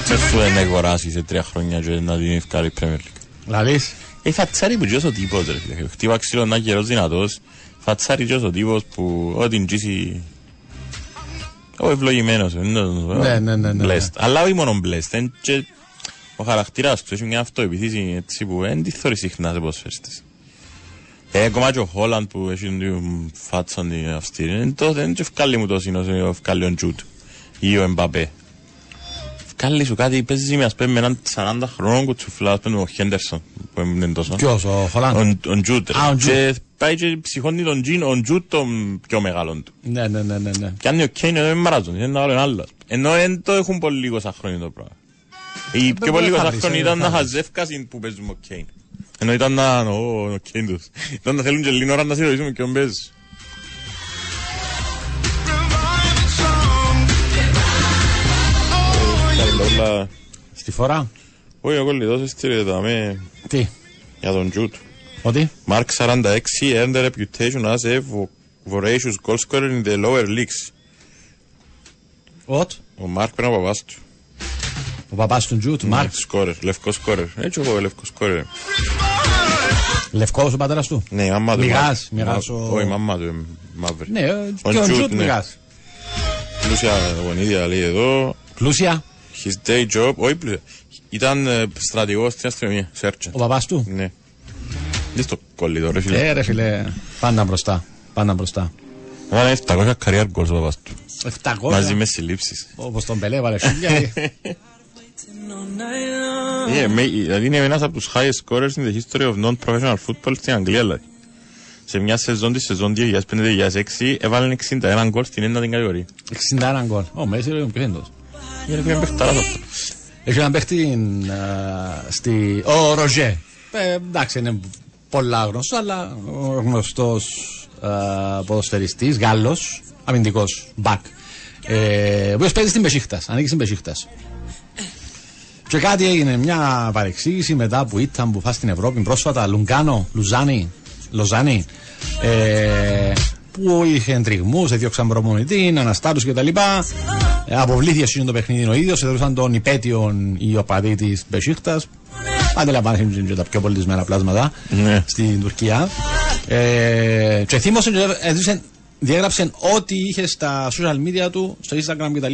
Δεν σου δεν αγοράσει σε τρία χρόνια και να την ευκάλει η Premier League. Δηλαδή, Ε, φατσάρι που τζιός ο τύπος, ρε φίλε. Χτύπα ξύλο να καιρός δυνατός. Φατσάρι τζιός ο τύπος που ό,τι τζίσει... Ο ευλογημένος, ε, είναι το- Ναι, ναι, ναι, ναι, blessed. Αλλά όχι μόνο blessed, είναι και ο χαρακτήρας τους έχει μια αυτοεπιθύση έτσι που δεν τη θωρεί συχνά σε ποδοσφαιριστές. Ε, κομμάτι και ο Χόλαντ που έχει την φάτσα την αυστηρή. Είναι το, δεν είναι ευκάλλει μου το σύνος, ο ευκάλλει ο Τζούτ ή ο Εμπαπέ. Ευκάλλει σου κάτι, παίζει με ας πούμε με έναν 40 χρόνων κουτσουφλά, ας πούμε ο Χέντερσον που είναι τόσο. Ποιος, ο Χολάντ. Ο- Ο Τζούτ. ρε. Α, ο Τζούτ. Και πάει και ψυχώνει τον Τζιν, ο Τζούτ τον πιο μεγάλον του. Ναι, ναι, ναι, ναι. ναι. Κι αν είναι ο Κέιν, είναι μαράζον, είναι ένα άλλο είναι άλλος. Ενώ δεν το έχουν πολύ λίγο σαν χρόνια το πράγμα. Η πιο πολύ λίγο θα σαν βρεις, χρόνια ε, ήταν θα να βρεις. χαζεύκασιν που παίζουμε ο Κέιν. Ενώ ήταν να, ο, ο Κέιν τους. Ήταν να θέλουν και λίγη ώρα να συνειδητοποιήσουμε ποιον παίζεις. Όλα, Στη φορά. όχι εγώ λιδώσες τη ρε δάμε Τι, για τον Τζούτ. ότι; Mark 46 earned a reputation as a vo- voracious goal scorer in the lower leagues. Οτ. Ο Μάρκ πρέπει να παπάς του. Ο παπάς του Τζου, του Μάρκ. Σκόρερ, λευκός σκόρερ. Έτσι εγώ λευκός σκόρερ. Λευκός ο πατέρας του. Ναι, η μαμά του. Μιγάς, μα- μιγάς μα- ο- Όχι, η μαμά του είναι μαύρη. Ναι, Ο και ο Τζουτ, Τζουτ ναι. Μιγάς. Πλούσια γονίδια λέει εδώ. Πλούσια, His day job, όχι πλούσια. Ήταν ε, στρατηγός στην αστυνομίας, σέρτσε. ο παπάς του; Ναι. Δεν στο κολλητό ρε φίλε. Ε, ρε φίλε, πάντα μπροστά. Πάντα μπροστά. Ήταν 700 career goals ο παπάς του. 700. Μαζί με συλλήψεις. Όπως τον Πελέ, βάλε χίλια. <laughs> Yeah, με- Δηλαδή είναι ένας από τους highest scorers in the history of non-professional football στην Αγγλία δηλαδή. Σε μια σεζόν τη σεζόν 2005-2006 έβαλε 61 γκολ στην ένατη κατηγορία. 61 γκολ. Ο Μέση είναι ποιος είναι τόσο. Είναι μια παιχταράς αυτό. Έχει έναν παίχτη ε, στη... Ο Ροζέ. Ε, εντάξει, είναι πολλά γνωστός, αλλά ο γνωστός ε, ποδοσφαιριστής, Γάλλος, αμυντικός, μπακ. Ε, ο οποίος παίζει στην Πεσίχτας, ανήκει στην Πεσίχτας. Και κάτι έγινε, μια παρεξήγηση μετά που ήταν που φά στην Ευρώπη πρόσφατα, Λουγκάνο, Λουζάνι, Λοζάνι, ε, που είχε εντριγμούς, έδιωξαν προμονητή, αναστάτους κτλ. Ε, αποβλήθηκε σε το παιχνίδι ο ίδιος, θεωρούσαν τον υπέτειον οι οπαδοί τη Μπεσίχτας. Αντιλαμβάνεσαι και τα πιο πολιτισμένα πλάσματα Ναι. στην Τουρκία. Ε, και θύμωσε και έδωσε- διέγραψε ό,τι είχε στα social media του, στο Instagram κτλ.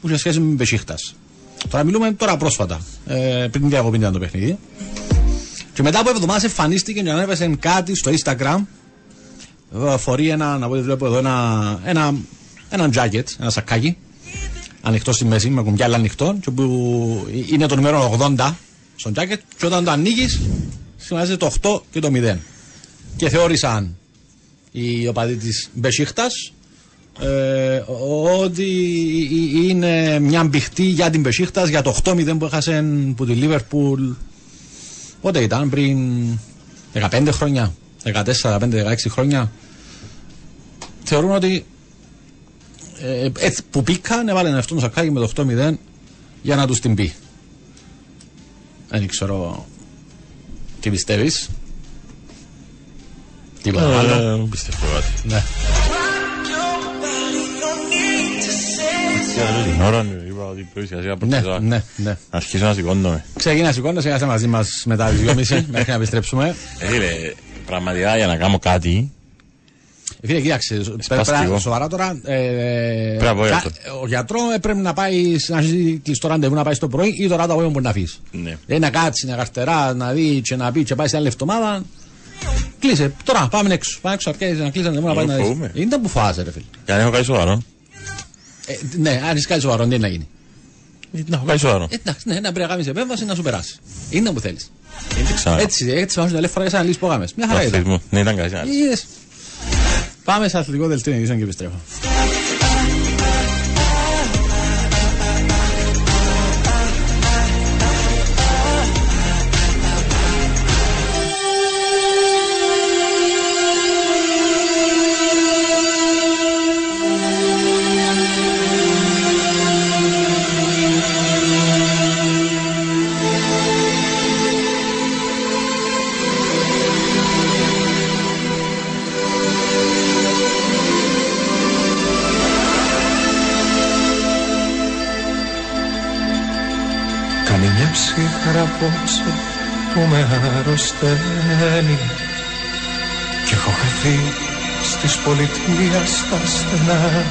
που είχε σχέση με την Μπεσίχτας. Τώρα μιλούμε τώρα πρόσφατα, ε, πριν την διακοπή ήταν το παιχνίδι. Και μετά από εβδομάδες εμφανίστηκε και ανέβασε κάτι στο Instagram. Εδώ φορεί ένα, από ό,τι βλέπω εδώ, ένα, ένα, ένα jacket, ένα σακάκι. Ανοιχτό στη μέση, με κουμπιάλα ανοιχτό. Και που είναι το νούμερο 80 στο jacket. Και όταν το ανοίγεις, σημαίνει το 8 και το 0. Και θεώρησαν οι οπαδοί της Μπεσίχτας ε, ότι είναι μια μπηχτή για την Μπεσίχτα για το 8-0 που έχασε που τη Λίβερπουλ Πότε ήταν, πριν 15 χρόνια, 14, 15, 16 χρόνια. Θεωρούν ότι ε, έτσι που πήκαν, έβαλαν αυτό το σακάκι με το 8-0 για να τους την πει. Δεν ξέρω τι πιστεύεις. Τίποτα άλλο. Ε, Πιστεύω κάτι. Ναι. Την ώρα μου είπα ότι πρέπει σιγά σιγά Ναι, να ναι, ναι. αρχίσω να σηκώνομαι. Ξεκινά σηκώνεσαι, είσαι μαζί μας μετά τις 2.30 <laughs> μέχρι να επιστρέψουμε. Ε, Φίλε, πραγματικά για να κάνω κάτι Ε, Φίλε, κοίταξε, πρέπει Σπαστικό. να σοβαρά τώρα. Ε, Πρέπει να πω κα- γιατρό. ο γιατρό ε, πρέπει να πάει να έχει κλειστό ραντεβού να πάει στο πρωί ή τώρα το απόγευμα μπορεί να αφήσει. Ναι. Ε, να κάτσει, να καρτερά, να δει και να πει και πάει σε άλλη εβδομάδα. Κλείσε, τώρα πάμε έξω. Πάμε έξω, αρκέσει να κλείσει ραντεβού να πάει Εγώ να δεις. φοβούμαι. Είναι τα που φοβάσαι, ρε φίλε. Για να έχω κάτι σοβαρό. Ε, ναι, αν είσαι κάτι σοβαρό, τι είναι να γίνει. Ε, Να έχω κάτι σοβαρό. Ε, εντάξει, ναι, να πρέπει να κάνει επέμβαση να σου περάσει. Είναι τα που θέλεις. Δεν ξέρω. Έτσι, έτσι πάμε στην φορά για να λύσει υπογάμε. Μια χαρά ήταν. Αθλητισμό. Ναι, ήταν κάτι άλλο. Είδες. Πάμε σε αθλητικό δελτίο ειδήσεων και επιστρέφω. Ψύχρα απόψε που με αρρωσταίνει. Κι έχω χαθεί στις πολιτείας στα στενά.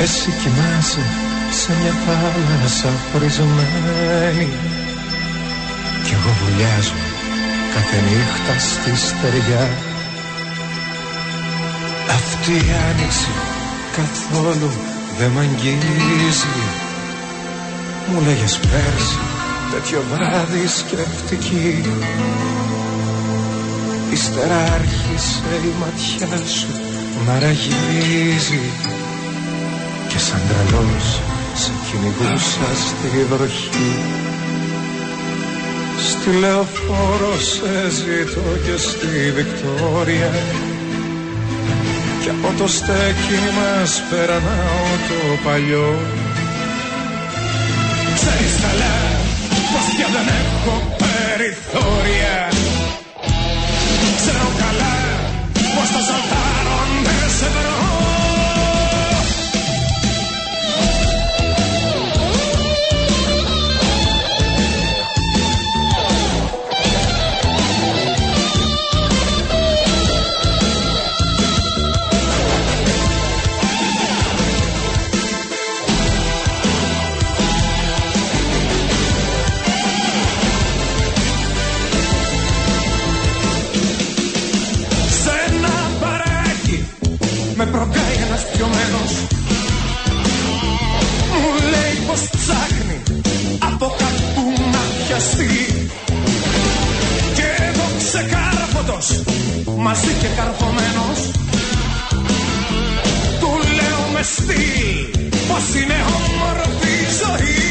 Εσύ κοιμάσαι σε μια θάλασσα χωρισμένη Κι εγώ βουλιάζω κάθε νύχτα στη στεριά. Αυτή η άνοιξη καθόλου δεν μ' αγγίζει Μου λέγες πέρσι τέτοιο βράδυ σκεφτική Ύστερα άρχισε η ματιά σου να ραγίζει Και σαν τρελός σε κυνηγούσα στη βροχή. Στη λεωφόρο σε ζητώ και στη Βικτόρια. Και από το στέκι μας περνάω το παλιό Ξέρεις καλά πως πια δεν έχω περιθώρια. Ξέρω καλά πως το ζωτάρο δεν σε βρω να πιαστεί Και εγώ ξεκάρφωτος μαζί και καρφωμένος. Του λέω με στυλ πως είναι όμορφη η ζωή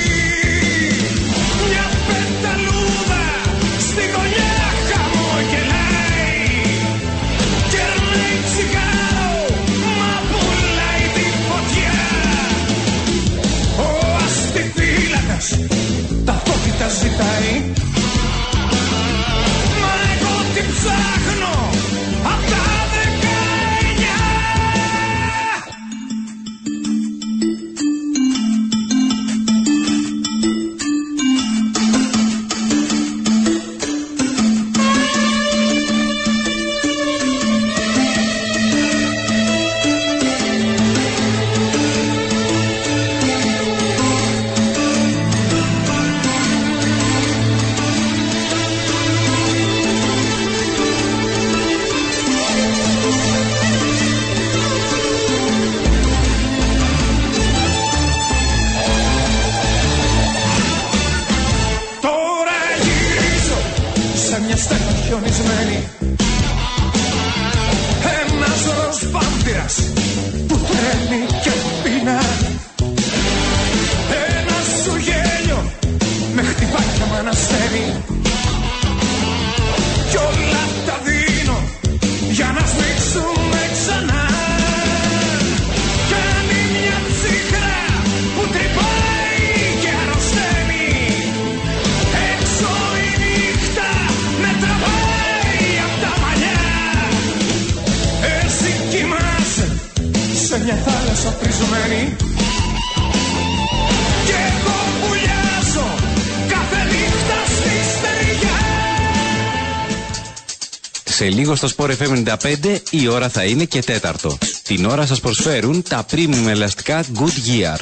Σε λίγο στο Sport FM 95 η ώρα θα είναι και τέταρτο. Την ώρα σας προσφέρουν τα premium ελαστικά Goodyear.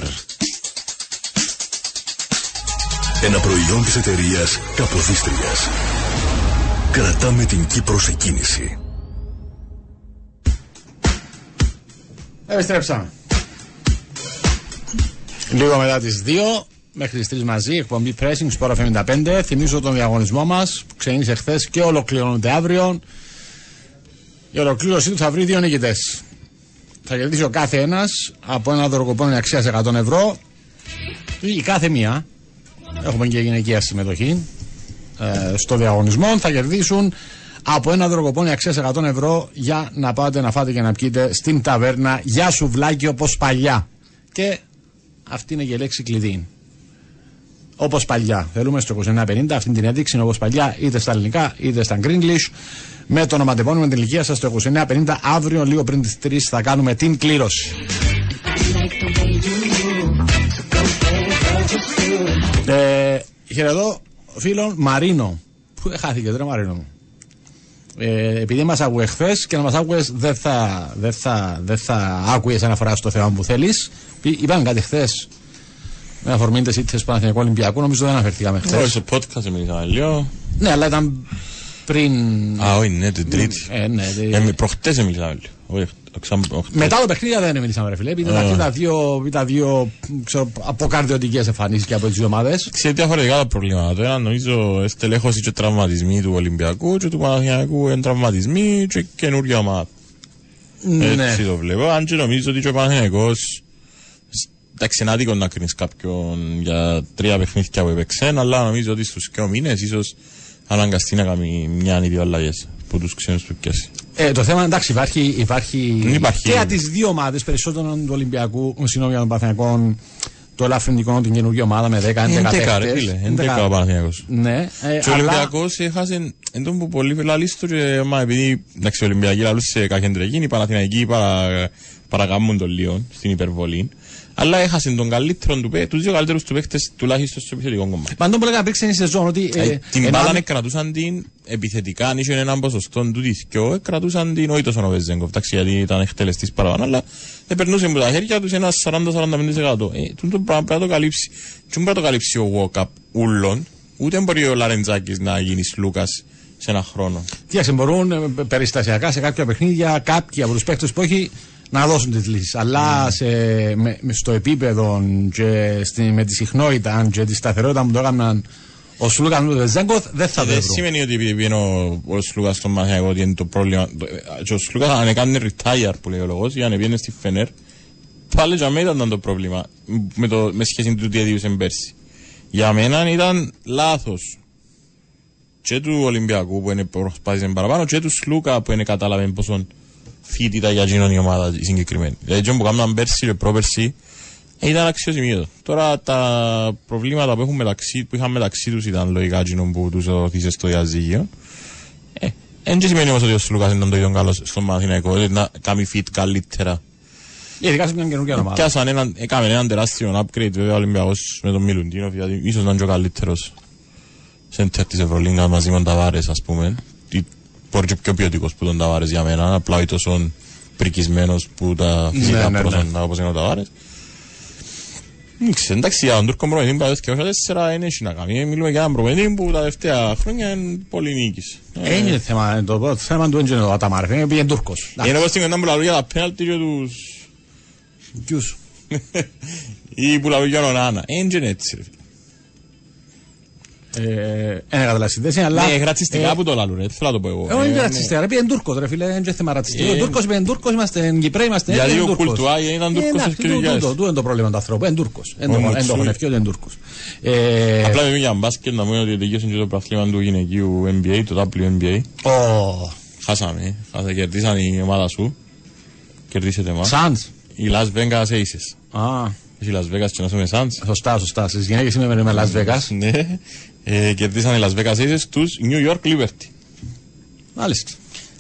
Ένα προϊόν της εταιρείας Καποδίστριας. Κρατάμε την Κύπρο σε κίνηση. Επιστρέψαμε. Λίγο μετά τις 2 μέχρι τις 3 μαζί, εκπομπή Pressing Sport FM 95. Θυμίζω τον διαγωνισμό μας που ξεκίνησε χθες και ολοκληρώνεται αύριο. Η ολοκλήρωσή του θα βρει δύο νικητές. Θα κερδίσει ο κάθε ένας από ένα δωροκοπόνο αξίας 100 ευρώ ή η κάθε μία. Έχουμε και γυναικεία συμμετοχή ε, στο διαγωνισμό. Θα κερδίσουν από ένα δροκοπόνι αξίας 100 ευρώ για να πάτε να φάτε και να πιείτε στην ταβέρνα για σουβλάκι όπως παλιά. Και αυτή είναι και η λέξη κλειδί. Όπως παλιά. Θέλουμε στο 2950 αυτή την ένδειξη όπως παλιά, είτε στα ελληνικά είτε στα English. Με το ονοματεπώνυμο με την ηλικία σας το 2950. Αύριο, λίγο πριν τις 3, θα κάνουμε την κλήρωση. Ε, χαιρετώ φίλον Μαρίνο. Πού χάθηκε, τώρα Μαρίνο μου. Ε, επειδή μας άκουγε χθες και να μας άκουγες, δεν θα, δεν θα, δεν θα άκουγες αναφορά στο θέμα που θέλεις. Είπαμε κάτι χθες με αφορμή τι ήττε του Παναθηναϊκού Ολυμπιακού, νομίζω δεν αναφερθήκαμε χθες. Όχι, στο podcast μιλήσαμε λίγο. Ναι, αλλά ήταν πριν. Α, όχι, ναι, την Τρίτη. Ε, ναι, δε- Ε, Προχτές μιλάμε. όλοι. Όχι, ξα- οχτές. Μετά το παιχνίδι δεν μιλήσαμε, ρε φίλε. Επειδή Α. ήταν δύο, ήταν δύο ξέρω, αποκαρδιωτικές εμφανίσεις και από τις δύο ομάδες. Σε διαφορετικά τα προβλήματα. Το ένα νομίζω στελέχωση και τραυματισμοί του Ολυμπιακού και του Παναθηναϊκού είναι τραυματισμοί και καινούργια ομάδα. Ναι. Έτσι το βλέπω. Αν και νομίζω ότι και ο Παναθηναϊκός εντάξει είναι άδικο να κρίνεις κάποιον για τρία παιχνίδια που έπαιξε αλλά νομίζω ότι στους και μήνες ίσως αναγκαστεί να κάνει μια ή δύο αλλαγές που τους ξένους του πιάσει. Ε, το θέμα εντάξει, υπάρχει, υπάρχει, Υπάρχει. και για τις δύο ομάδες, περισσότερο του Ολυμπιακού, συγγνώμη για τον Παθηνακό, το ελαφρυντικό την καινούργια ομάδα με 10-11 Εντέκα ρε παίχτες. φίλε, 11. εντέκα ο Παναθηναϊκός. Ναι, ε, Και ο αλλά Ολυμπιακός έχασε εν τόν που πολύ λαλίστο και μα επειδή εντάξει ο Ολυμπιακοί λαλούς σε καχεντρική, οι Παναθηναϊκοί παρα, παρακάμουν τον λίγο στην υπερβολή. Αλλά έχασε τον καλύτερο του παί- τους δύο καλύτερους του παίχτες τουλάχιστον στο επιθετικό κομμάτι. παντών που λέγαμε πριν ξένη σεζόν ότι. Ε, Ε, την ενώ- μπάλα κρατούσαν την επιθετικά, αν είχε έναν ποσοστό του δισκιό, κρατούσαν την όχι τόσο ο Βεζέγκοφ, εντάξει, γιατί ήταν εκτελεστής παραπάνω, αλλά δεν περνούσε με τα χέρια τους ένας 40-45%. Ε, τούτο το πράγμα πρέπει να το καλύψει. Και δεν πρέπει να το καλύψει ο Βόκαπ ούλων, ούτε μπορεί ο Λαρεντζάκης να γίνει Λούκας σε ένα χρόνο. Τι μπορούν ε, περιστασιακά σε κάποια παιχνίδια κάποιοι από τους παίχτες που έχει να δώσουν τις λύσεις. Αλλά σε, με, με- στο επίπεδο και στη, με τη συχνότητα και τη σταθερότητα που το έκαναν ο Σλούκαν με τον Βεζέγκοφ δεν θα Ε, Δεν βρουν. σημαίνει ότι επειδή πήγαινε ο, ο Σλούκας στον Μαθιακό ότι είναι το πρόβλημα. Το- ε, Και ο Σλούκας αν έκανε retire που λέει ο λόγος, για να πήγαινε στη Φενέρ, πάλι για μένα ήταν το πρόβλημα με, το, με σχέση με το τι έδιωσε πέρσι. Για μένα ήταν λάθος και του Ολυμπιακού που είναι προσπάθησε παραπάνω και του Σλούκα που είναι κατάλαβε πόσο fit ήταν για εκείνον η ομάδα η συγκεκριμένη. Δηλαδή και που κάναμε πέρσι και πρόπερσι ε, ήταν αξιοσημείωτο. Τώρα τα προβλήματα που, έχουν μεταξύ, που είχαν μεταξύ τους ήταν λογικά εκείνον που τους οθήσε στο διαζύγιο. Ε, δεν και σημαίνει όμως ότι ο Σλούκας ήταν το ίδιο καλός στον Μαθηναϊκό, δηλαδή να κάνει fit καλύτερα. Ειδικά σε μια καινούργια ομάδα. Πιάσαν έναν, έκαμε έναν τεράστιο upgrade βέβαια ο Ολυμπιακός με τον Μιλουντίνοφ γιατί ίσως να είναι και ο καλύτερος σέντερ της Ευρωλίγκας μαζί με τον Ταβάρες ας πούμε. Τι- Μπορεί και πιο ποιοτικός που τον Ταβάρες για μένα, απλά όχι τόσο πρικισμένος που τα φυσικά ναι, ναι. πρόσωπα όπως είναι ο Ταβάρες. Δεν ξέρω, Εντάξει, για τον Τούρκο προπονητή που τα τελευταία τέσσερα δεν έχει να κάνει. Ε, Μιλούμε για έναν προπονητή που τα τελευταία χρόνια είναι πολύ νίκης. Ε, Είναι θέμα, το το θέμα του έντζενο ο Αταμάρ, είναι πήγαινε Τούρκος. Είναι όπως την κοντά που λαλούν για τα πέναλτι και τους... Ποιους; <laughs> ή που λαλούν για τον Άννα. Ε, Είναι έτσι ρε φίλε. Ε, Ένα καταλάβει θέση, αλλά... Ναι, ρατσιστικά ε, που το λαλούν, ρε, θέλω να το πω εγώ. Εγώ Ε, είναι ναι. ρατσιστικά, ρε πήγαινε Τούρκος ρε φίλε, είναι θέμα ρατσιστικό. Ε, Τούρκος πήγαινε Τούρκος, είμαστε Κυπρέοι, είμαστε Γιατί πήγαινε ο Τούρκος. Κουλτουάη ήταν Τούρκος Ε, στις εντάξει, τούτο- χιλιάδες. τούτο- τούτο είναι το πρόβλημα του ανθρώπου, είναι Τούρκος. Εν Ο το- Εν το Μουτσούι. χωνευκείο είναι Τούρκος. Ε, Απλά μιλούμε για μπάσκετ να πούμε ότι τελείωσε και το πραθλήμα του γυναικείου NBA, το WNBA. Ο Χάσαμε, ε. χάσαμε, κερδίσαν η ομάδα σου. Κερδίσετε εμάς. Σαντς. Οι Las Vegas Aces. Α, Έχει Las Vegas και να σούμε Suns. σωστά, σωστά. Στις γυναίκες είμαι με Las Vegas. Ναι. Ε, κερδίσαν οι Las Vegas Aces τους New York Liberty. Μάλιστα.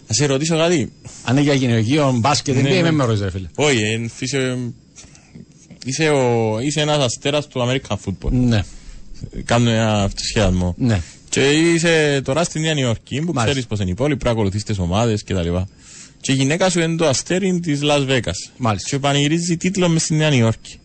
Να σε ρωτήσω κάτι. Αν είναι για γυναικείο μπάσκετ, δεν Ναι, είμαι ναι. μέρος ρε φίλε. Όχι, εν φύσε... Είσαι, ο, είσαι ένας αστέρας του American Football. Ναι, Κάνω ένα αυτοσχέδασμο. ναι. Και είσαι τώρα στη Νέα Νιόρκη που Μάλιστα. ξέρεις πως είναι η πόλη, πρέπει να ακολουθείς τις ομάδες κτλ. Και η γυναίκα σου είναι το αστέρι της Las Vegas. Μάλιστα. Και πανηγυρίζει τίτλο μες στη Νέα Υόρκη.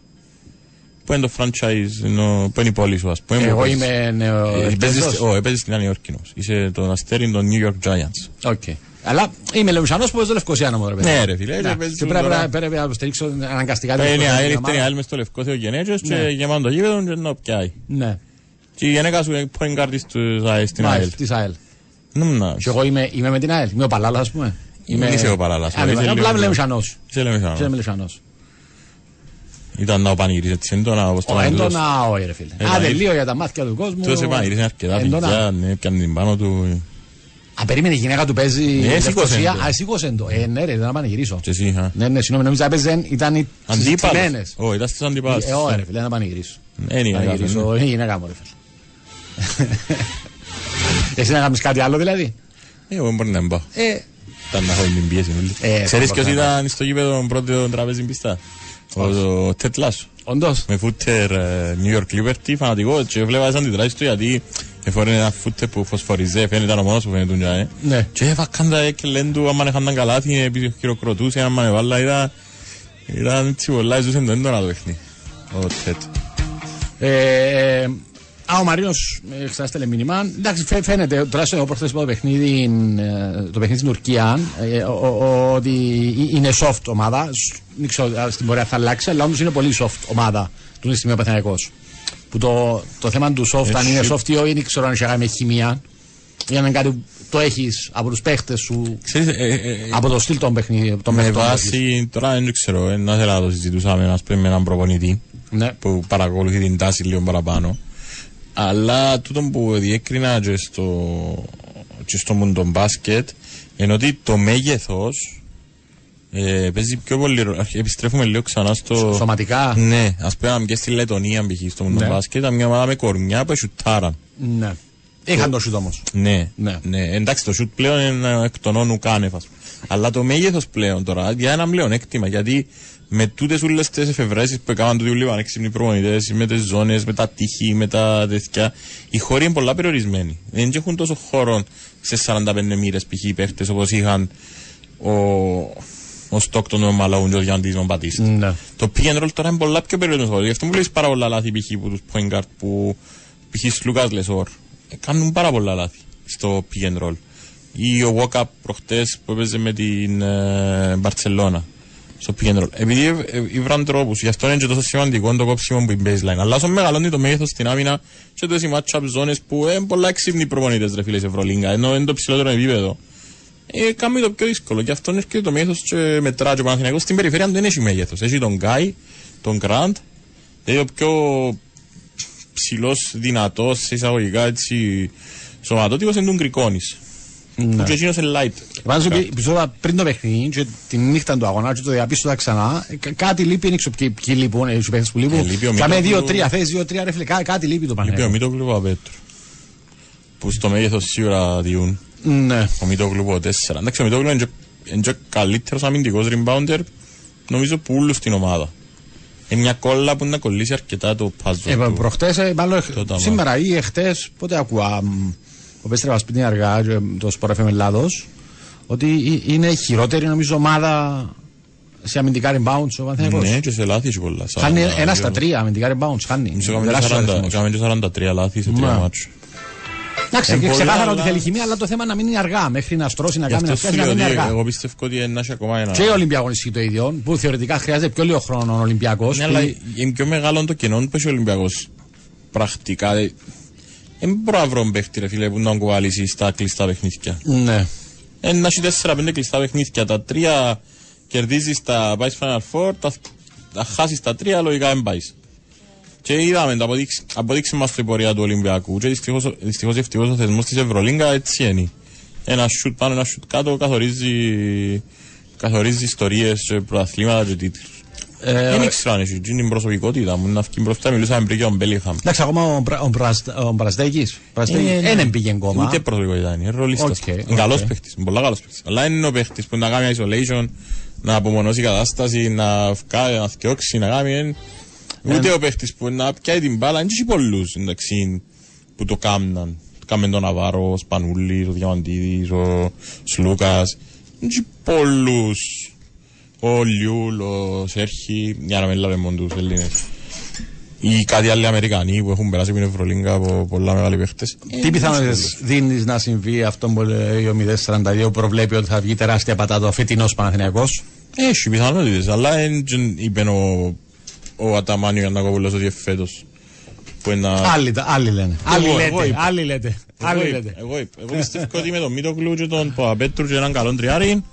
Πού είναι το franchise, ενώ- πού είναι η πόλη σου ας πούμε. Εγώ που παίζεις. είμαι νεο... Ε, παίζεις- Ελπέζος. Ω, παίζεις στη Νέα Υόρκη όμως. Είσαι το αστέρι των New York Giants. Οκ. Αλλά είμαι Λεμεσανός που παίζω Λευκοσία μου ρε παιδί. Ναι ρε φίλε, Να, και παίζεις Και πρέπει τώρα- να- πρέπει να υποστηρίξω αναγκαστικά την Είναι Λευκοσία η ομάδα. άλλη μες στο Λευκόθεο γενέτσιος και Ναι. γεμάτο το γήπεδο και να πιάει. Ναι, Και η γυναίκα σου είναι point guard του ΑΕΛ στην ΑΕΛ. μάλιστα, της ΑΕΛ. Ναι, να- Και εγώ είμαι, είμαι με την ΑΕΛ. Είμαι ο Παλάλας, ας πούμε. Δεν είσαι ο Παλάλας, Α, είμαι- είσαι Απλά λίγο- είμαι Λεουσανός. Σε λέμε σαν- Και είμαι Λεουσανός. Ήταν να πανηγυρίζει έτσι έντονα όπως το Ο κάνει τούτος. έντονα, όχι ρε φίλε. Ε, Άντε πανηγυρίζει. λίγο για τα μάτια του κόσμου. Τούτος πανηγυρίζει αρκετά Έντονα. παιδιά, ναι, πιάνε την πάνω του. Α, περίμενε η γυναίκα του παίζει Ναι, σήκωσε Λευκοσία. το. Α, σήκωσε το. Ε, ναι ρε, δεν να πανηγυρίσω. Και εσύ, χα. Ναι, ναι, συγγνώμη, νόμιζα έπαιζε, ήταν οι Αντίπαλος. συστημένες. Ω, ήταν στις αντιπάλους. Ε, όχι ρε φίλε, να πανηγυρίσω. Ε, είναι η γυναίκα σου, Πανηγυρίσω, είναι η γυναίκα μου ρε φίλε. <laughs> Εσύ να κάνεις κάτι άλλο δηλαδή; ναι. Ε, Εγώ μπορεί να μπω. Ε, Ήταν να έχω την πίεση όλη. Ε, Ξέρεις θα ποιος μπορώ να ήταν στο γήπεδο πρώτο τραπέζι πιστά. Ο ο Τετ Λάσο. όντως. Με φούτερ ε, New York Liberty, φανατικό. Και βλέπας τις αντιδράσεις του γιατί εφόρε ένα φούτερ που φωσφοριζέ, φαίνεται ο μόνος που φαίνεται του ε. Ναι. Και έβακαν τα και λένε του άμα είχαν τα καλάθι, επειδή χειροκροτούσε, άμα έβαλα, ήταν... Ήταν έτσι πολλά, ζούσε το έντονα το παιχνίδι. Ο Τετ. Ε, Α, ο Μαρίνος χθε στέλνε μήνυμα. Εντάξει, φαι- φαίνεται, τουλάχιστον εγώ προχθέ το παιχνίδι, ε, το παιχνίδι στην Τουρκία, ε, ο- ο- ο- ότι ε- είναι soft ομάδα. Σ- Δεν ξέρω αν στην πορεία θα αλλάξει, αλλά όμω είναι πολύ soft ομάδα του στιγμή ο Παθηναϊκός. Που το, το θέμα του soft, αν Έχει- είναι soft ή όχι, δεν ξέρω αν έχει να κάνει με χημεία. Ή αν είναι κάτι που το έχεις από τους παίχτες σου, Ξέρεις, ε, ε, ε, από το στυλ των παιχνιδιών. των με παιχτών που έχεις. βάση, τώρα δεν ξέρω, ε, να θέλω να το συζητούσαμε ας πούμε, με έναν προπονητή Ναι. που παρακολουθεί την τάση λίγο παραπάνω. Αλλά τούτο που διέκρινα και στο, και στο μουντο μπάσκετ είναι ότι το μέγεθος ε, παίζει πιο πολύ ρόλο. Αρχι- Επιστρέφουμε λίγο ξανά στο. Σωματικά. Ναι, ας πούμε, και στη Λετωνία π.χ. στο μουντο Ναι. μπάσκετ, ήταν μια ομάδα με κορμιά που σουτάρα. Ναι. Είχαν το σουτ όμως. Ναι, Ναι. ναι. Εντάξει, το σουτ πλέον είναι εκ των όνου κάνευ, ας πούμε. Αλλά το μέγεθος πλέον τώρα για ένα πλεονέκτημα. Γιατί με τούτες όλε τι εφευρέσεις που έκαναν του λίγο ανέξυπνοι προπονητές, με τις ζώνες, με τα τείχη, με τα τέτοια, οι χώροι είναι πολλά περιορισμένοι. Δεν έχουν τόσο χώρο σε 45 μοίρες π.χ. οι παίχτες όπως είχαν ο, ο Στόκτον, ο Μαλαούν και ο Γιάννης ο Μπατίστα. Ναι. Το pick and roll τώρα είναι πολλά πιο περιορισμένο. Γι' αυτό μου λέει πάρα πολλά λάθη π.χ. που τους point guard που π.χ. Λούκας Λεσόρ. Ε, κάνουν πάρα πολλά λάθη στο pick and roll. Ή ο Walkup προχτές που έπαιζε με την ε, Μπαρσελόνα στο pick and roll. Επειδή ε, ε, ήβραν τρόπους, γι' αυτό είναι και τόσο σημαντικό το κόψιμο που είναι baseline. Αλλά όσο μεγαλώνει το μέγεθος στην άμυνα, και τόσο οι matchup ζώνε που είναι πολλά έξυπνοι προπονητές, ρε φίλες, σε Ευρωλίγκα, ενώ είναι το ψηλότερο επίπεδο. Ε, κάνει το πιο δύσκολο. Γι' αυτό είναι και το μέγεθος και μετρά και ο Παναθηναϊκός στην περιφέρεια δεν έχει μέγεθος. Έχει τον Γκάι, τον Γκραντ, δηλαδή ο πιο ψηλός, δυνατός, σε εισαγωγικά έτσι σωματότυπος είναι τον Γκρικόνης. Ναι. Που και εκείνο είναι light. Πάντω επεισόδια πριν το παιχνίδι και τη νύχτα του αγώνα και το διαπίστωσα ξανά. ε, κα- Κάτι λείπει, δεν ξέρω ποιοι- ποιοι λείπουν, οι παίχτες που λείπουν. Ε, λείπει ο Κάμε Μίτογλου. δύο-τρία θέσει, δύο-τρία ρε φίλε. κά- Κάτι λείπει το Λείπει ο πανεπιστήμιο. Μίτογλου Παπέτρου. Που στο μέγεθος σίγουρα διούν. Ναι. Ο Μίτογλου από 4. Εντάξει, ο Μίτογλου είναι και- είναι και καλύτερος αμυντικός rebounder νομίζω που όλους στην ομάδα. Είναι μια κόλλα που να κολλήσει αρκετά το puzzle Ε, του. προχτές, ε, μάλλον Το ταμά. σήμερα ή εχθές, πότε ακούα, μ, ο Πέστρεβα σπίτι αργά, και το Sport FM Ελλάδος, ότι ε- είναι η χειρότερη νομίζω ομάδα σε αμυντικά rebounds ο Παναθηναϊκός. Ναι, και σε λάθη έχει πολλά. Χάνει 40, ένα στα δύο. τρία αμυντικά rebounds, χάνει. Μισό έκαμε και Τεράστιος 40 αριθμός. έκαμε και 43 λάθη σε τρία Ναι. μάτσο. Εντάξει, Ε, και πολλά, ξεκάθαρα ότι αλλά- θέλει χημία, αλλά το θέμα να μην είναι αργά. Μέχρι να στρώσει, να Γι' κάνει αυτό να σου φτιάξει, να λέω μην είναι ότι αργά. εγώ πιστεύω ότι να έχει ακόμα ένα... Και ο Ολυμπιακό ισχύει το ίδιο, που θεωρητικά χρειάζεται πιο λίγο χρόνο ο Ολυμπιακός. Ναι, αλλά είναι πιο μεγάλο το κενό που έχει ο Ολυμπιακός. Πρακτικά. Ε, Δεν μπορώ να βρω παίχτη ρε φίλε που να κουβαλήσει στα κλειστά παιχνίδια. Ναι. Ε, να έχει 4-5 κλειστά παιχνίδια. Τα τρία κερδίζεις τα πάεις στο Final Four, τα, τα χάσεις τα τρία λογικά δεν πάεις. Και είδαμε, το αποδείξει, αποδείξει μας την πορεία του Ολυμπιακού. Και δυστυχώς, δυστυχώς ευτυχώς ο θεσμός της Ευρωλίγκα έτσι είναι. Ένα σουτ πάνω, ένα σουτ κάτω καθορίζει, καθορίζει ιστορίες και πρωταθλήματα και τίτλους. Ε, Δεν ήξερα αν έχει την προσωπικότητα μου, να βγει μπροστά, μιλούσαμε πριν για τον Μπέλιγχαμ. Εντάξει, ακόμα ο, Μπρα- ο, Μπρασ- ο Μπραζντέικις. Ε, ναι. Δεν πήγε ακόμα. Ούτε προσωπικότητα είναι, είναι ρολίστας. Οκ, Είναι οκ. καλός παίχτης, είναι πολλά καλός παίχτης. Αλλά είναι ο παίχτης που να κάνει isolation, να απομονώσει κατάσταση, να βγάλει, να θκιώξει, να κάνει. εν- Ούτε ο παίχτης που να πιάει την μπάλα, δεν έχει πολλούς εντάξει, που το κάμναν. Κάμεν τον Ναβάρο, ο Σπανούλης, ο Διαμαντίδης, ο Σλούκας. Δεν έχει πολλούς. Ο Λιούλ, ο Σέρχη, για να μην λέμε μόνο τους Ελλήνες. Ή κάτι άλλοι Αμερικανοί που έχουν περάσει από την Ευρωλίγκα από πολλά μεγάλοι παίχτες. Τι πιθανότητες δίνεις να συμβεί αυτό που λέει ο 042 που προβλέπει ότι θα βγει τεράστια πατάτα ο φετινός Παναθηναϊκός; Έχει πιθανότητες, αλλά εν τζεν είπε ο, ο Αταμάνιο Ανακόπουλος ότι φέτος. Που είναι να... Άλλοι, τα- άλλοι λένε. Άλλοι εγώ λέτε. είπα. Άλλοι λέτε. Εγώ Άλλοι είπα, λέτε. Εγώ είπα. Εγώ πιστεύω ότι με τον Μίτοκλου και τον Παπαπέτρου και έναν καλό τριάρι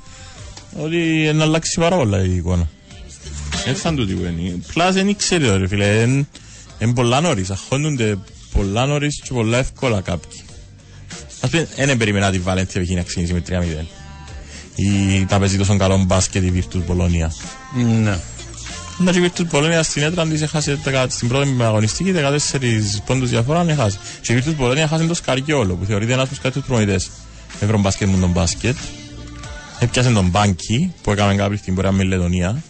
ότι να αλλάξει πάρα πολλά η εικόνα. Έτσι σαν τούτη που είναι. Πλάς δεν ξέρει ρε φίλε. Είναι πολλά νωρίς. Αχώνονται πολλά νωρίς και πολλά εύκολα κάποιοι. Ας πούμε, δεν περίμενα τη Βαλένθια που να ξεκινήσει με 3-0. Ή να παίζει τόσο καλό μπάσκετ η Virtus Bologna. Ναι. Να και η Virtus Bologna στην έτρα της έχασε δεκα- στην πρώτη αγωνιστική 14 πόντους διαφορά να έχασε. Και η Virtus Bologna έχασε το Σκαριόλο που θεωρείται ένας από τους καλύτερους προμονητές. Ευρωμπάσκετ μου τον μπάσκετ. Έπιασε τον Μπάνκι που έκαμε κάποιο στην πορεία με η Λετωνία.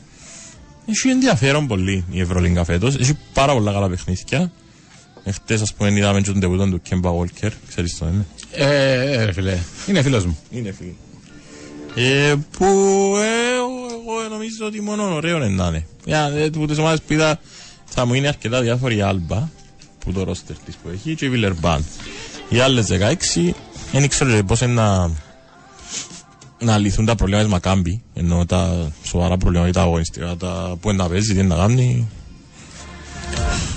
Έχει ενδιαφέρον πολύ η Ευρωλίγκα φέτος. Έχει πάρα πολλά καλά παιχνίδια. Εχθές ας πούμε είδαμε και τον τεπούτον του Κέμπα Βόλκερ. Ξέρεις το είναι. Ε, ε, ρε φίλε. Είναι φίλος μου. Είναι φίλοι. Ε, που ε, εγώ, εγώ νομίζω ότι μόνο ωραίο είναι να είναι. Για ε, που τις ομάδες που είδα θα μου είναι αρκετά διάφορη η Άλμπα που το ρόστερ της που έχει και η Βιλερμπάν. Οι άλλες 16 δεν ήξερα πώς είναι να, να λυθούν τα προβλήματα της Μακάμπη, ενώ τα σοβαρά προβλήματα τα αγωνιστικά, τα που είναι να παίζει, τι είναι να κάνει.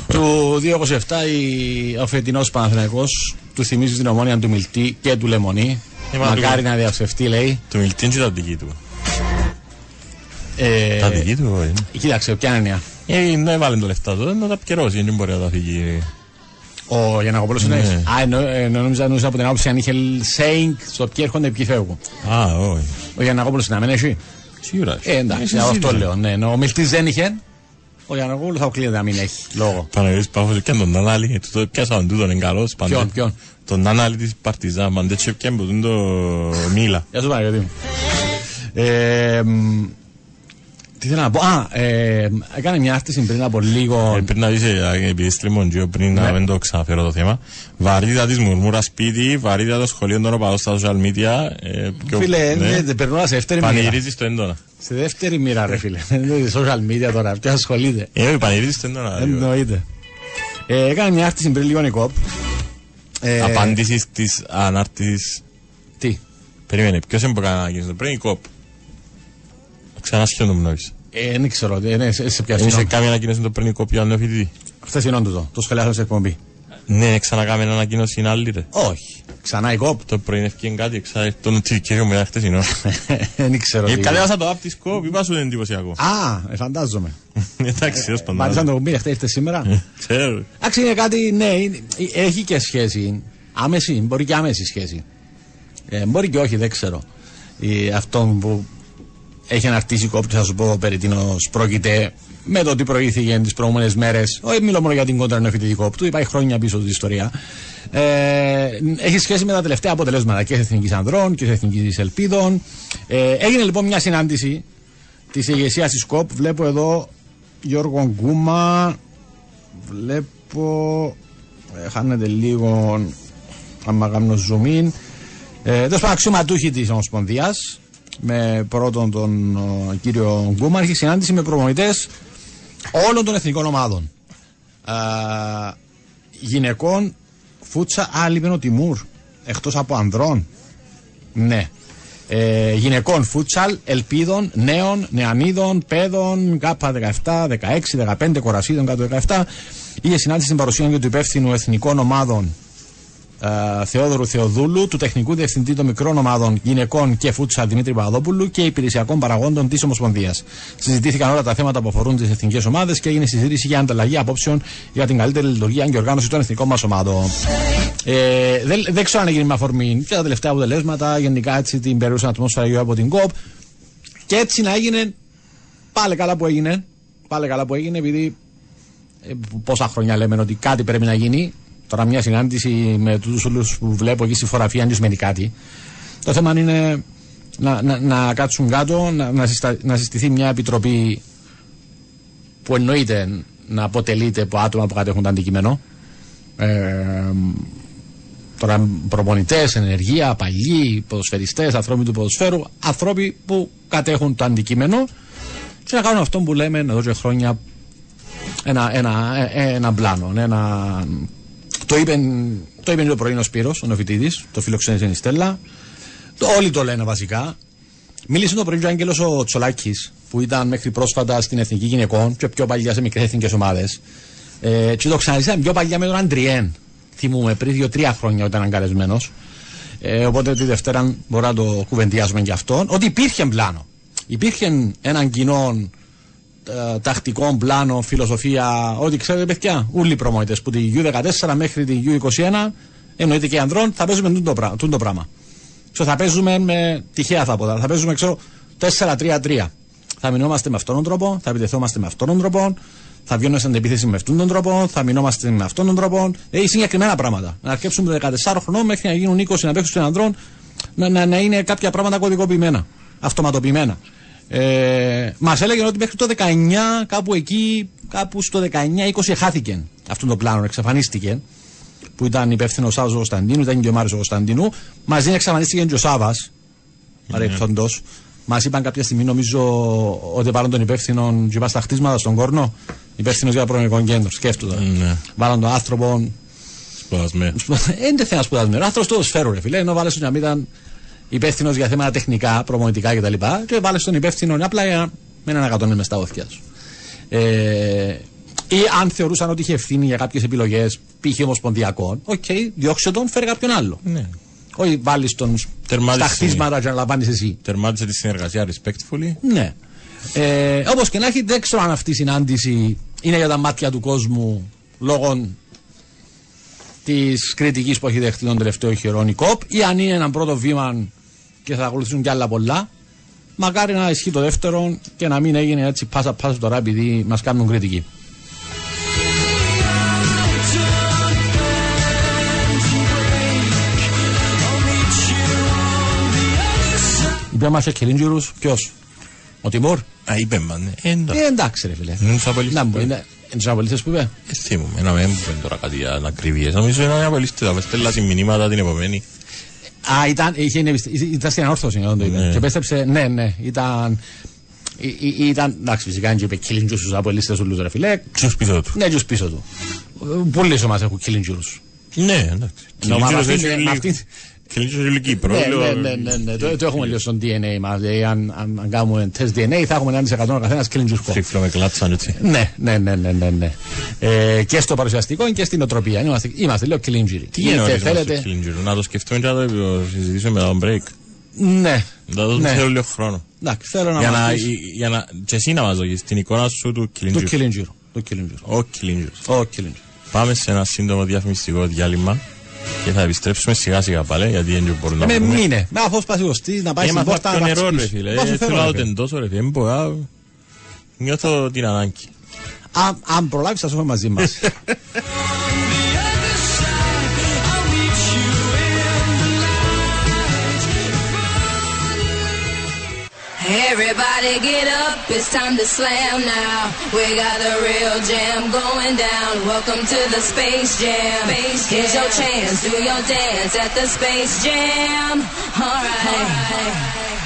Του 227 η- ο φετινός Παναθηναϊκός του θυμίζει την ομόνια του Μιλτή και του Λεμονή. Ε, μα Μακάρι του- να διαψευτεί λέει. Το Μιλτίν και τα δική του. Ε, Τα δική του, ε, είναι. Κοίταξε, ποια είναι η έννοια. Ε, να βάλει το λεφτά του, να τα επικαιρώσει, δεν μπορεί να τα φύγει. Ο Γιανακοπούλος Ναι. εννοείς. Α, εννο, εννο, νόμιζα, νόμιζα από την άποψη αν είχε saying στο ποιοι έρχονται, ποιοι φεύγουν. Α, όχι. Ο Γιανακοπούλος να μην έχει. Σίγουρας. Ε, εντάξει, αυτό λέω. Ναι, ναι, ο Μιλτής δεν είχε. Ο Γιανακοπούλος θα κλείνεται να μην έχει. Λόγο. Παναγιώτης Παύλος και τον Νανάλη, ε, τούτο πιάσαν τούτον είναι καλός. πάντα. Ποιον, ποιον; Τον Νανάλη της Παρτιζάν, μαντέτσι πιάνε που τον το Μίλα. Γεια σου Παναγιώτη μου. Ε, μ, τι θέλω να πω. Α, ε, έκανε μια άρτηση πριν από λίγο. Ε, Πριν να δεις, ε, επειδή στριμμόντζιο, πριν Ναι. να μην το ξαναφέρω το θέμα, βαρύτητα της μουρμούρας σπίτι, βαρύτητα των σχολείων των οπαδών στα social media. ε, πιο- Φίλε, ναι. ναι, περνούσα σε δεύτερη μοίρα. Πανηγυρίζεις το έντονα. Σε δεύτερη μοίρα, ρε φίλε. Δεν είναι social media τώρα. Ποιος ασχολείται. Ε, όχι, πανηγυρίζεις το έντονα. δηλαδή. Εννοείται. Ε, έκανε μια άρτηση πριν λίγο η κοπ. Ε, Απάντησης της ανάρτησης. Τι; Περίμενε, ποιος είναι που έκανε ανακοίνωση, πριν η κοπ. Ξανά σχεδόν μου νόησε. Ε, δεν ξέρω. ε, ναι, σε, σε ποια Είσαι συγγνώμη. κάμια ανακοίνωση το πριν η κοπ για να φοιτητή. Χθε είναι όντως το. Το σχολιάσαμε σε εκπομπή. Ναι, ξανακάμε ένα ανακοίνωση είναι άλλη ρε. Όχι. Ξανά η κοπ. Το πρωί ευκαιρία κάτι, ξα... το notification μου ήταν χτεσινό. Δεν ξέρω. Ε, τι. κατέβασα το app της κοπ, είπα σου είναι εντυπωσιακό. Α, ε, φαντάζομαι. Εντάξει, τέλος Μάλιστα πάντων. το κουμπί, χθε ήρθε σήμερα. Ε, Ξέρω. Εντάξει, είναι κάτι, ναι, είναι- έχει και σχέση. Άμεση, μπορεί και άμεση σχέση. Ε, μπορεί και όχι, δεν ξέρω. Ε, αυτό που έχει αναρτήσει η κόπτη, θα σου πω περί τίνος πρόκειται με το τι προήθηκε τις προηγούμενες μέρες. Όχι, μιλώ μόνο για την κόντρα ενοφοιτητική κόπτου, υπάρχει χρόνια πίσω της ιστορίας. Ε, έχει σχέση με τα τελευταία αποτελέσματα και της Εθνικής Ανδρών και της Εθνικής Ελπίδων. Ε, έγινε λοιπόν μια συνάντηση της ηγεσίας της ΚΟΠ. Βλέπω εδώ Γιώργο Γκούμα, βλέπω. Ε, χάνεται λίγο. Άμα κάνω zoom in. Ε, Τέλος πάντων, αξιωματούχοι της Ομοσπονδίας, με πρώτον τον ο, κύριο Γκούμα, έχει συνάντηση με προπονητές όλων των εθνικών ομάδων. Α, γυναικών, φούτσα, α, λείπει ο Τιμούρ, εκτός από ανδρών. Ναι. Ε, γυναικών φούτσαλ, ελπίδων, νέων, νεανίδων, παιδών, ΚΑΠΑ 17, 16, 15, κορασίδων κάτω 17. Είχε συνάντηση στην παρουσία και του υπεύθυνου εθνικών ομάδων ε, Θεόδωρου Θεοδούλου, του τεχνικού διευθυντή των μικρών ομάδων γυναικών και φούτσα Δημήτρη Παπαδόπουλου και υπηρεσιακών παραγόντων της Ομοσπονδίας. Συζητήθηκαν όλα τα θέματα που αφορούν τις εθνικές ομάδες και έγινε συζήτηση για ανταλλαγή απόψεων για την καλύτερη λειτουργία και οργάνωση των εθνικών μας ομάδων. Ε, δεν, δεν ξέρω αν έγινε με αφορμή και τα τελευταία αποτελέσματα, γενικά έτσι την περίουσα ατμόσφαιρα γύρω από την ΚΟΠ. Και έτσι να έγινε, πάλι καλά που έγινε. Πάλι καλά που έγινε, επειδή ε, πόσα χρόνια λέμε ότι κάτι πρέπει να γίνει. Τώρα μια συνάντηση με τους όλους που βλέπω εκεί στη φωτογραφία δεν σημαίνει κάτι. Το θέμα είναι να, να, να κάτσουν κάτω, να, να, συστα- να συστηθεί μια επιτροπή που εννοείται να αποτελείται από άτομα που κατέχουν το αντικείμενο. Ε, τώρα προπονητές, ενεργεία, παλιοί, ποδοσφαιριστές, ανθρώποι του ποδοσφαίρου, άνθρωποι που κατέχουν το αντικείμενο και να κάνουν αυτό που λέμε εδώ και χρόνια ένα, ένα, ε, ένα πλάνο. Ένα, το είπε, το είπε το πρωί ο Σπύρος, ο Νοφιτίδης, το φιλοξένησε η Στέλλα. Το, όλοι το λένε βασικά. Μίλησε το πρωί και ο Άγγελος ο Τσολάκης, που ήταν μέχρι πρόσφατα στην Εθνική Γυναικών και πιο παλιά σε μικρές εθνικές ομάδες. Ε, και το ξαναζήσαμε πιο παλιά με τον Αντριέν. Θυμούμε πριν δύο-τρία χρόνια όταν ήταν καλεσμένος. Ε, οπότε τη Δευτέρα μπορούμε να το κουβεντιάσουμε και αυτόν. Ότι υπήρχε πλάνο. Υπήρχε έναν κοινό ε, τακτικό πλάνο, φιλοσοφία, ό,τι ξέρετε, παιδιά, όλοι οι προμονητέ που τη U14 μέχρι τη U21, εννοείται και οι ανδρών, θα παίζουμε τούτο πρά- τούτο πράγμα. Ξέρω, θα παίζουμε με τυχαία θα πω, θα παίζουμε, ξέρω, 4-3-3. Θα μηνόμαστε με αυτόν τον τρόπο, θα επιτεθόμαστε με αυτόν τον τρόπο, θα βγαίνουμε στην επίθεση με αυτόν τον τρόπο, θα μηνόμαστε με αυτόν τον τρόπο. Ε, συγκεκριμένα πράγματα. Να αρκέψουμε το 14 χρονών μέχρι να γίνουν 20 να παίξουν των ανδρών, να, να, να είναι κάποια πράγματα κωδικοποιημένα, αυτοματοποιημένα. Ε, Μας έλεγαν ότι μέχρι το 19, κάπου εκεί, κάπου στο 19-20 χάθηκε αυτό το πλάνο, εξαφανίστηκε. Που ήταν υπεύθυνος ο Σάβα Κωνσταντίνου, ήταν και ο Μάριος Κωνσταντίνου. Μαζί εξαφανίστηκε και ο Σάβα, παρελθόντος. Μας είπαν κάποια στιγμή, νομίζω, ότι βάλουν τον υπεύθυνο και είπα στα χτίσματα στον κόρνο. Υπεύθυνος για προνομικό κέντρο. Σκέφτονταν. Ναι. Βάλαν τον άνθρωπο. Σπουδασμένο. Δεν είναι θέμα σπουδασμένο. Άνθρωπος του σφαίρου, ρε φίλε. Ενώ βάλες τον να μην ήταν υπεύθυνος για θέματα τεχνικά, προμονητικά κτλ. Και, και βάλε τον υπεύθυνο απλά για με έναν ακατόνι με στα όθια σου. Ε, ή αν θεωρούσαν ότι είχε ευθύνη για κάποιες επιλογές, π.χ. ομοσπονδιακών, οκ, διώξε τον, φέρε κάποιον άλλο. Ναι. Όχι βάλεις τον Τερμάτισε. στα χτίσματα και να λαμβάνεις εσύ. Τερμάτισε τη συνεργασία respectfully. Ναι. Ε, Όπως και να έχει, δεν ξέρω αν αυτή η συνάντηση είναι για τα μάτια του κόσμου λόγω της κριτικής που έχει δεχτεί τον τελευταίο καιρό η ΚΟΠ ή αν είναι ένα πρώτο βήμα και θα ακολουθήσουν κι άλλα πολλά. Μακάρι να ισχύει το δεύτερο και να μην έγινε έτσι πάσα πάσα τώρα επειδή μας κάνουν κριτική. Είπε μας και Κιλίντζουρους, ποιος, ο Τιμούρ. Α, είπε man. Ε, εντά. Ε, εντάξει ρε φίλε. Είναι τους απολύστες Να που μου, είναι είναι τους απολύτες που είπε. Ε, θυμούμαι, να μην πούμε τώρα κάτι για ακρίβειες. Νομίζω είναι απολύστες, θα στέλνα μηνύματα την επομένη. Α, ήταν, είχε, εμπιστη- ήταν στην ανόρθωση όταν το είπε. Ναι. Και πέστεψε, ναι, ναι, ήταν... ή- ή- Ήταν, εντάξει, φυσικά δεν είπε Κιλίντζουρους στους απολύτες ούλους ρε φίλε. Ποιους πίσω του. Ναι, τους πίσω του. Ε, Πολλοί σε εμάς έχουν Κιλίντζουρους. Ναι, εντάξει. Ενώ με Κιλίτσιος αυτή- έχει με λίγο- αυτή- Κιλίτσιος έχει λίγο Κύπρο. Ναι, λέω, ναι, ναι, ναι, ναι. Το, το έχουμε λίγο στο DNA μας. Δηλαδή, αν, αν, αν κάνουμε τεστ DNA θα έχουμε 1% ο καθένας Κιλίντζουρς κόμμα. Τρίφλο με κλάτσαν έτσι. Ναι, ναι, ναι, ναι, ναι, ναι. Ε, και στο παρουσιαστικό και στην οτροπία. Είμαστε, είμαστε λίγο κλίντζιροι. Τι είναι ο Είτε ορισμός του θέλετε. Κιλίτσιου, να το σκεφτούμε και να το συζητήσουμε μετά τον break. Ναι. Να το Ναι. θέλω λίγο χρόνο. Εντάξει, θέλω να Για να, μάθεις για να, και εσύ να μας δώσεις την εικόνα σου του το Κιλίτσιου. Κιλίντζιρ. Το Κιλίντζιρ. Ο Κιλίτσιος. Ο Κιλίντζιρ. Πάμε σε ένα σύντομο διαφημιστικό διάλειμμα και θα επιστρέψουμε σιγά σιγά πάλι γιατί δεν μπορούμε να Με πούμε. μήνε. Με αφού σπάσει ο στής, να πάει στην Έμαθα πόρτα πιο να νερό ρε πας φίλε. πίσω. Πόσο Ε, θέλω, Θέλω να ρε, το φίλε. τεντώσω ρε φίλε. Δεν μπορώ. Νιώθω την ανάγκη. Αν- Αν προλάβεις θα σου έχουμε μαζί μας. <laughs> Everybody get up, it's time to slam now. We got the real jam going down. Welcome to the Space Jam. Here's your chance, do your dance at the Space Jam. Alright. Come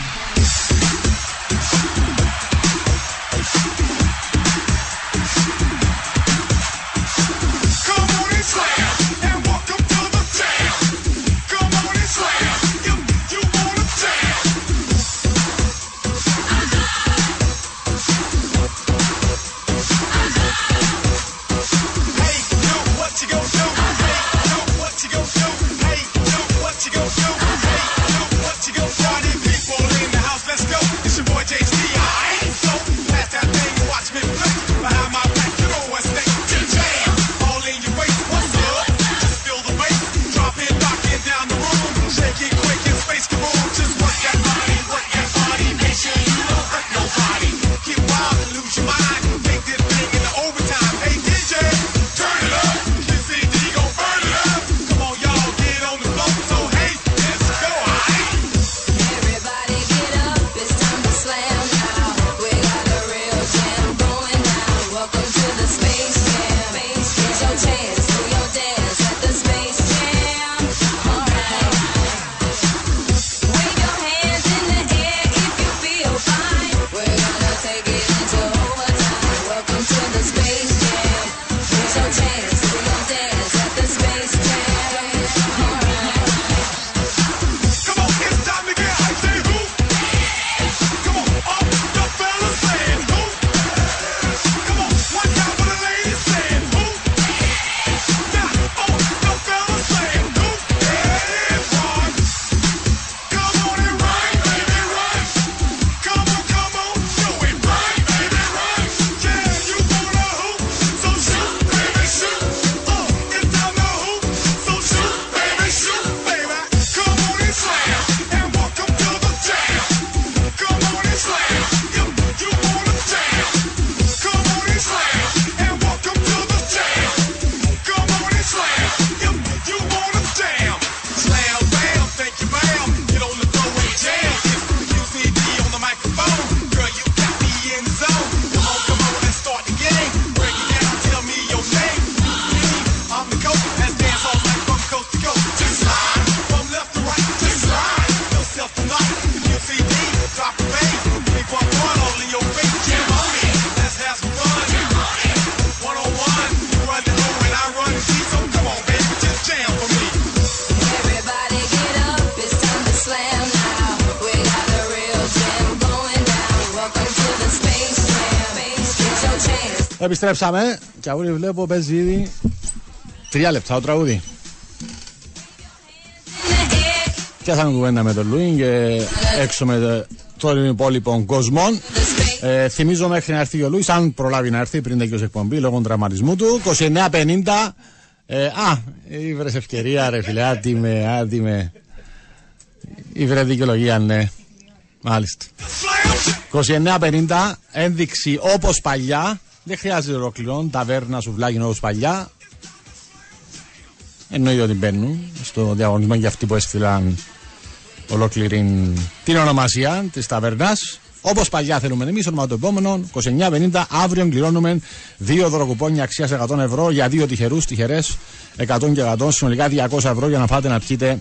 Επιστρέψαμε και αγούρι βλέπω παίζει ήδη τρία λεπτά το τραγούδι. Πιάσαμε κουβέντα με τον Λούιν και έξω με τον υπόλοιπο κόσμο. Ε, θυμίζω μέχρι να έρθει και ο Λούις, αν προλάβει να έρθει πριν τελειώσει η εκπομπή λόγω τραυματισμού του. 29.50. Ε, α, ήβρες ευκαιρία ρε φίλε, άτιμε, άτιμε. Ήβρε δικαιολογία, ναι. Μάλιστα. 29.50, ένδειξη όπως παλιά. Δεν χρειάζεται ολοκληρών, ταβέρνα, σουβλάκι όπως παλιά. Εννοείται ότι μπαίνουν στο διαγωνισμό για αυτοί που έστειλαν ολόκληρη την ονομασία της ταβέρνας. Όπως παλιά θέλουμε εμείς, όνομα του επόμενου 29.50. Αύριο κληρώνουμε δύο δωροκουπόνια αξίας 100 ευρώ για δύο τυχερούς, τυχερές 100 και 100, συνολικά 200 ευρώ για να πάτε να πιείτε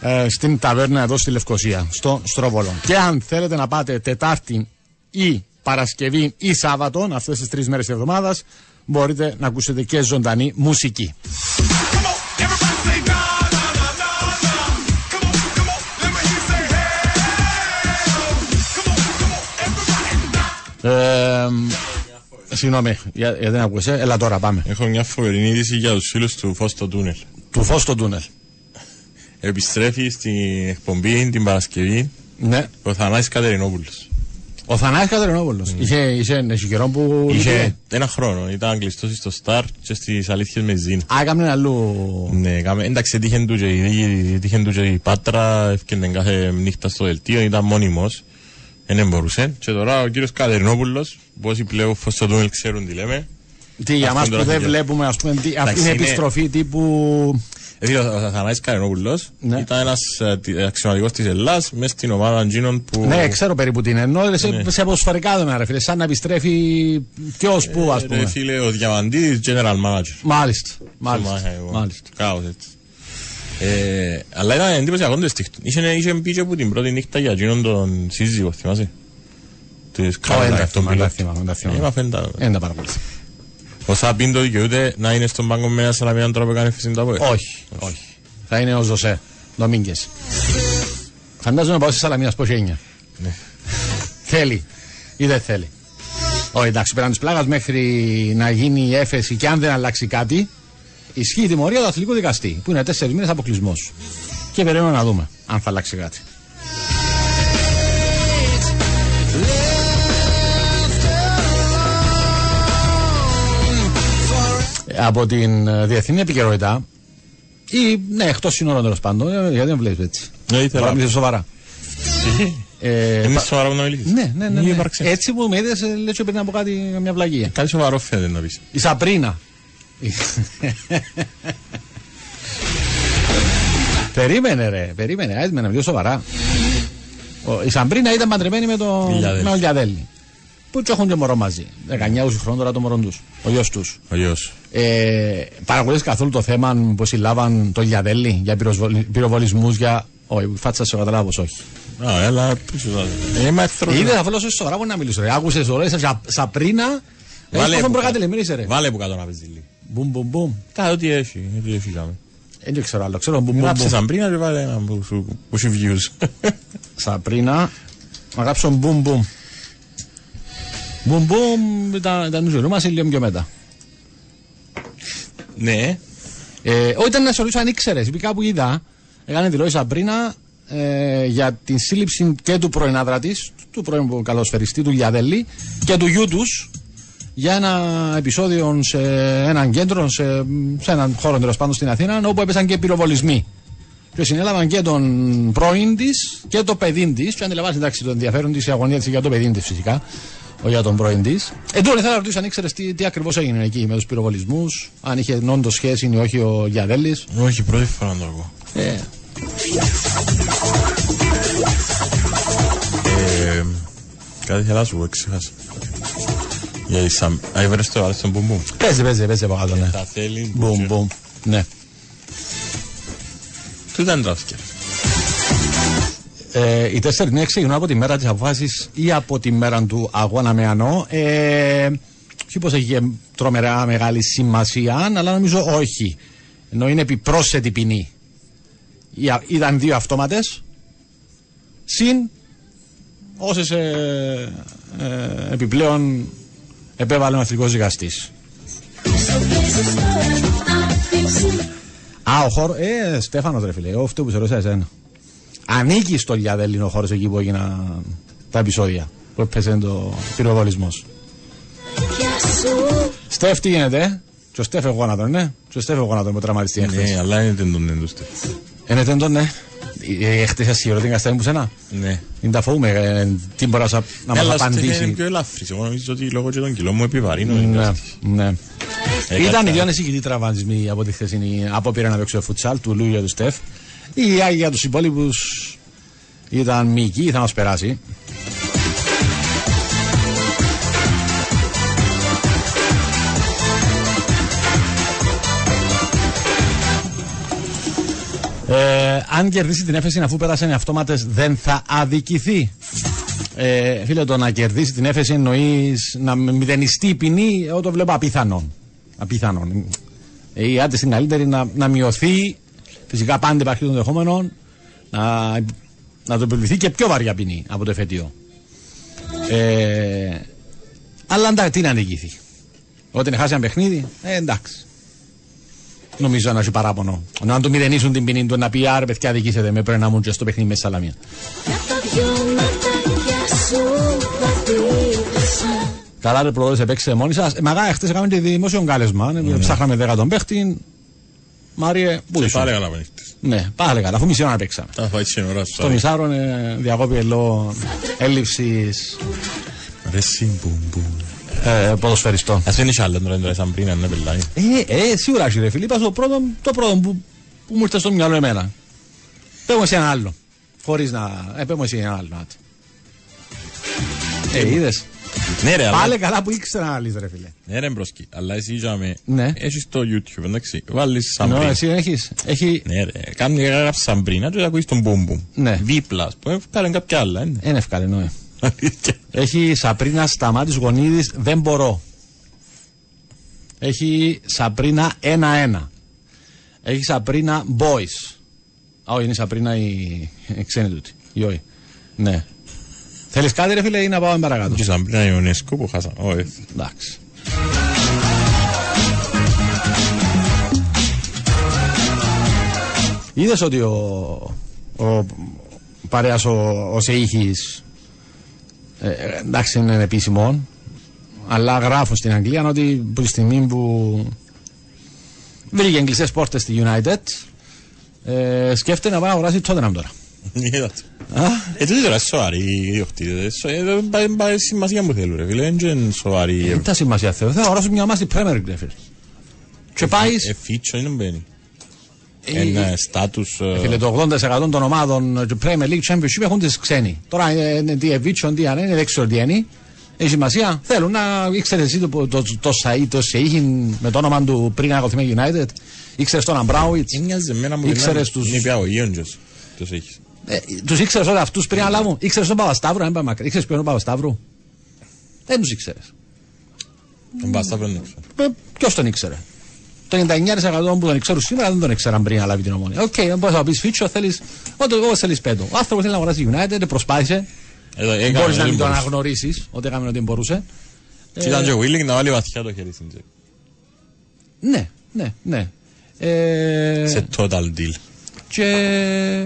ε, στην ταβέρνα εδώ στη Λευκοσία, στο Στρόβολο. Και αν θέλετε να πάτε Τετάρτη ή Παρασκευή ή Σάββατο, αυτές τις τρεις μέρες της εβδομάδας, μπορείτε να ακούσετε και ζωντανή μουσική. Come on, everybody say na na na na na. Come on, come on, let me hear you say hey. Come on, come on, everybody. Ε, συγγνώμη, για- γιατί δεν ακούγεσαι. Έλα τώρα, πάμε. Έχω μια φοβερή είδηση για τους φίλους του Φως στο Τούνελ. Του φως στο τούνελ. Επιστρέφει στην εκπομπή την Παρασκευή Ναι. ο Θανάσης Κατερινόπουλος. Ο Θανάης Κατερινόπουλος. Είχε, είχε, είχε καιρό που... Είχε ένα χρόνο, ήταν κλειστός στο Star και στις αλήθειες με Ζήν. Α, έκαμε αλλού... Ναι, κάμε, εντάξει, έτυχε του και η δίκη, έτυχε του και η Πάτρα, έφτιανε κάθε νύχτα στο δελτίο, ήταν μόνιμος, δεν μπορούσε. Και τώρα ο κύριος Κατερινόπουλος, που όσοι πλέον φως στο τούνελ ξέρουν τι λέμε, Τι, για Αυτό μας που τώρα δεν φύγε. βλέπουμε, ας πούμε, τι, αυτή Εντάξει, είναι είναι- επιστροφή τύπου... Δηλαδή ο ο Θανάσης Καρενόπουλος Ναι. ήταν ένας ε, τι- αξιωματικός της Ελλάς μες στην ομάδα εκείνων που... Ναι, ξέρω περίπου τι είναι. Ενώ σε, Ναι. σε ποσφαιρικά δεδομένα, ρε φίλε, σαν να επιστρέφει ποιος που, ας Ε, πούμε. Ρε φίλε, ο Διαμαντίδης General Manager. Μάλιστα, Μάλιστα. μάλιστα, μάλιστα. Κάπως έτσι. Ε, αλλά ήταν εντύπωσιακό το στίχτο. Είχε, είχε πει και από την πρώτη νύχτα για εκείνον τον σύζυγο, θυμάσαι; Της Ω, δεν Caroline, τα τον θυμάμαι, δεν τα πιλότο. θυμάμαι, δεν τα Ε, θυμάμαι. μα φαίνεται. Δεν τα παρακολουθώ. Ο Σαμπίν το δικαιούται να είναι στον πάγκο με ένα σαλαμίαν τρόπο έκανε φυσικά το απόγευμα. Όχι, όχι. Θα είναι ο Ζωσέ, Ντομίνγκες. Φαντάζομαι πάω στη Σαλαμίνα πώς έννοια. Ναι. Θέλει ή δεν θέλει. Όχι, εντάξει, πέραν της πλάγας μέχρι να γίνει η έφεση και αν δεν αλλάξει κάτι, ισχύει η τιμωρία του αθλητικού δικαστή, που είναι τέσσερις μήνες αποκλεισμός. Και περιμένουμε να δούμε αν θα αλλάξει κάτι. Από την ε, διεθνή επικαιρότητα, ή ναι, εκτός σύνορων τέλος πάντων, ε, γιατί δεν βλέπεις έτσι. Ναι, ήθελα. Τώρα μιλήσω σοβαρά. Ε, Είναι πα- σοβαρό που να μιλήσεις. ναι, ναι, ναι. Μη ναι. υπάρξει. Έτσι που με είδες, λέει ότι πριν από κάτι μια βλαγία. Κάτι σοβαρό φαίνεται να πεις. Η Σαπρίνα. περίμενε ρε, περίμενε, έτοιμαι να μιλήσω σοβαρά. Ο- η Σαμπρίνα ήταν παντρεμένη με, το, Λιαδέλη. με τον Λιαδέλη. Που τους έχουν και μωρό μαζί. 19 χρόνων τώρα το μωρό τους. Ο γιος τους. Ο γιος. Ε, Παρακολουθείς καθόλου το θέμα που συλλάβαν το Λιαδέλη για πυροβολισμούς για. Όχι, φάτσα σε καταλάβω, όχι. Α, έλα πίσω. τώρα. Ε, Είμαι εχθρός. Είδε θα φόλω σοβαρά που να μιλήσω. Ρε. Άκουσες τώρα, είσαι Σα- Σαπρίνα. Βάλε Έχει που προκατελεμένη είσαι ρε. Βάλε που κάτω να παίζει λίγο. Μπουμ μπουμ μπουμ. Κάτι ό,τι έχει. ό,τι έχει κάμε. Δεν ξέρω άλλο. Ξέρω μπουμ μπουμ Γράψε μπουμ. σαν πριν και βάλε ένα που σου- που σου views. Σαπρίνα. Να γράψω μπουμ μπουμ. Μπουμ μπουμ ήταν, ήταν η ζωή μας ή λίγο πιο μετά. Ναι. Ε, όχι, ήταν να σε ρωτήσω αν ήξερες. Επειδή κάπου είδα, έκανε δηλώσεις Σαπρίνα ε, για την σύλληψη και του πρώην άντρα της, του πρώην καλοσφαιριστή του Λιαδέλη και του γιού τους για ένα επεισόδιο σε έναν κέντρο, σε, σε έναν χώρο τέλος πάντων στην Αθήνα, όπου έπεσαν και πυροβολισμοί. Και συνέλαβαν και τον πρώην της και το παιδί της. Και αντιλαμβάνεσαι εντάξει το ενδιαφέρον της η αγωνία της για το παιδί της φυσικά, όχι για τον πρώην της. Ε, τώρα θέλω να ρωτήσω αν ήξερες τι, τι ακριβώς έγινε εκεί με τους πυροβολισμούς, αν είχε όντως σχέση ή όχι ο Γιαδέλης. Όχι, πρώτη φορά να το ακούω. Ε, Ε, Κάτι θέλω να σου πω, ξέχασα. Για τη Σαμ... Α, έβρες το άλλο στον μπουμπούμ. παίζει, παίζει, παίζει από κάτω, ναι. Τα θέλει. Μπουμ, μπουμ. Ναι. Του ήταν τράφηκε. Ε, οι τέσσερις νέοι ξεκινούν από τη μέρα της αποφάσης ή από τη μέρα του αγώνα με ανώ. Ε, όχι πω έχει και τρομερά μεγάλη σημασία, αλλά νομίζω όχι. Ενώ είναι επιπρόσθετη ποινή. Ή- Ήταν δύο αυτόματες. Συν όσες ε, ε, επιπλέον επέβαλε ο εθνικός δικαστής. Α, ο χώρο. Ε, Στέφανος, ρε φίλε, εγώ αυτό που σε ρωτήσα εσένα. Ανήκει στο Λιαδέλινο χώρος εκεί που έγιναν τα επεισόδια. Που έπεσε το πυροβολισμός. Στεφ, τι γίνεται, ε; Και ο Στεφ εγώ να τον, ναι. Και ο Στεφ εγώ να τον που τραυματιστεί Ναι, εχθές. αλλά είναι τον τον έντουστε. Είναι τέντον, ναι. Ε, Χτες σας σίγουρα την καστέλη που σένα; Ναι. Είναι τα φοβούμε, ε, τι μπορεί να σα- να μας Αλλά είναι απαντήσει. πιο ελαφρύς. Εγώ νομίζω ότι λόγω και των κιλών μου επιβαρύνω. Ναι, ναι. Ε, Ήταν κάτσα. οι δύο ανησυχητοί τραυματισμοί από τη χθεσινή απόπειρα να παίξει ο φουτσάλ του Λούι και του Στεφ. Η Άγια για τους υπόλοιπους ήταν μυϊκή, θα μας περάσει. Ε, αν κερδίσει την έφεση αφού πέρασε με αυτόματες, δεν θα αδικηθεί. Ε, φίλε, το να κερδίσει την έφεση εννοείς να μηδενιστεί η ποινή, εγώ το βλέπω απίθανον. Απίθανον. Ε, η άντε στην καλύτερη να, να μειωθεί. Φυσικά πάντα υπάρχει το ενδεχόμενο να, να το επιβληθεί και πιο βαριά ποινή από το εφετείο. Ε, αλλά εντάξει, τι να νικηθεί. Όταν χάσει ένα παιχνίδι, ε, εντάξει. Νομίζω να έχει παράπονο. Να του μηδενίσουν την ποινή του να πει άρε παιδιά δικήσετε με πρέπει να ήμουν και στο παιχνίδι με Σαλαμία. Καλά ρε προδότες επέξετε μόνοι σας. Ε, Μαγά, χτες έκαμε και δημόσιο κάλεσμα. ε, Ψάχναμε δέκα τον παίχτη. Μάριε, πού Και ήσουν. πάλι καλά πανίχτες. Ναι, πάλι καλά, αφού μισή ώρα παίξαμε. Τα φάει την ώρα σου. Στο μισάρο ε, διακόπη ελό έλλειψης Ρε συμπούμ μπούμ. ε, ποδοσφαιριστών. Ας είναι και άλλο τώρα, τώρα σαν πριν, αν είναι πελάει. Ε, ε, σίγουρα έχει ρε φίλε. Είπα στο πρώτο, το πρώτο που, που μου ήρθε στο μυαλό εμένα. Πέμπω σε ένα άλλο. Χωρίς να... Ε, πέμπω σε ένα άλλο. άτε. Ε, είδες; Ναι ρε, αλλά... Πάλι καλά που ήξερα να λύσεις ρε φίλε. Ναι ρε μπροσκή, αλλά εσύ είχαμε... Ναι. Έχεις το YouTube, εντάξει, βάλεις σαν Ενώ πριν. εσύ έχεις, έχει, Ναι ρε, κάνει έγραψε σαν πριν, να το ακούεις τον μπούμ μπούμ. Ναι. Δίπλα, ας πούμε, βγάλε κάποια άλλα, είναι. είναι ευκάλε, ναι. Αλήθεια. Έχει Σαπρίνα Σταμάτης Γονίδης, δεν μπορώ. Έχει Σαπρίνα 1-1. Έχει Σαπρίνα Boys. Α, όχι, είναι η Σαπρίνα η, η ξένη τούτη. Η όχι. Ναι. Θέλεις κάτι ρε φίλε ή να πάμε παρακάτω; Και σαν πριν είναι η UNESCO που χάσαμε. Όχι. Εντάξει. Είδες ότι ο, ο παρέας ο, ο Σεΐχης ε, ε, εντάξει είναι επίσημο αλλά γράφω στην Αγγλία ότι από τη στιγμή που βρήκε εγκλειστές πόρτες στη United ε, σκέφτεται να πάει να αγοράσει τότε να τώρα. Είδα το. Ε, τούτοι τώρα σοβαροί οι ιδιοκτήτες. Ε, δεν πάει- πάει σημασία μου θέλουν ρε φίλε, δεν είναι σοβαροί. Τι τα σημασία θέλω, θα αγοράσω μια ομάδα στη Premier League ρε φίλε. Και πάει Ε, φίτσο είναι μπαίνει. Ε, Ένα στάτους... ε, Φίλε, το 80% των ομάδων του Premier League Championship έχουν τις ξένοι. Τώρα ε, είναι τι εβίτσον, τι αν είναι, δεν ξέρω τι είναι. Έχει σημασία. Θέλουν να ήξερε εσύ το, το, το, το Σαΐ, το Σεΐχιν με το όνομα του πριν αγωθημένο United. Ήξερες τον Αμπράουιτς. Έμοιαζε εμένα μου Ήξερες τους- Είναι υπηαγωγείων τους. Τους έχεις. Ε, τους ήξερες όλα αυτούς πριν να λάβουν. Ήξερες τον Παπασταύρο, δεν πάμε μακριά. Ήξερες ποιον είναι ο Παπασταύρου; Δεν τους ήξερες. Τον Πασταύρο δεν ξέρω. Ποιος τον ήξερε; Το 99% που τον ήξεραν σήμερα δεν τον ήξεραν πριν να λάβει την Ομόνοια. Οκ, δεν μπορείς να πεις φίτσο, θέλει. Ό,τι εγώ θέλεις πε το. Ο άνθρωπος θέλει να αγοράσει United, προσπάθησε. Εδώ, έκανε, Μπορείς να δεν μην το μπορούσε. αναγνωρίσει ότι έκαμε ό,τι μπορούσε. Και ήταν και ο Willing να βάλει βαθιά το χέρι στην τσέπη. Ναι, ναι, ναι. Ε, Σε total deal. Και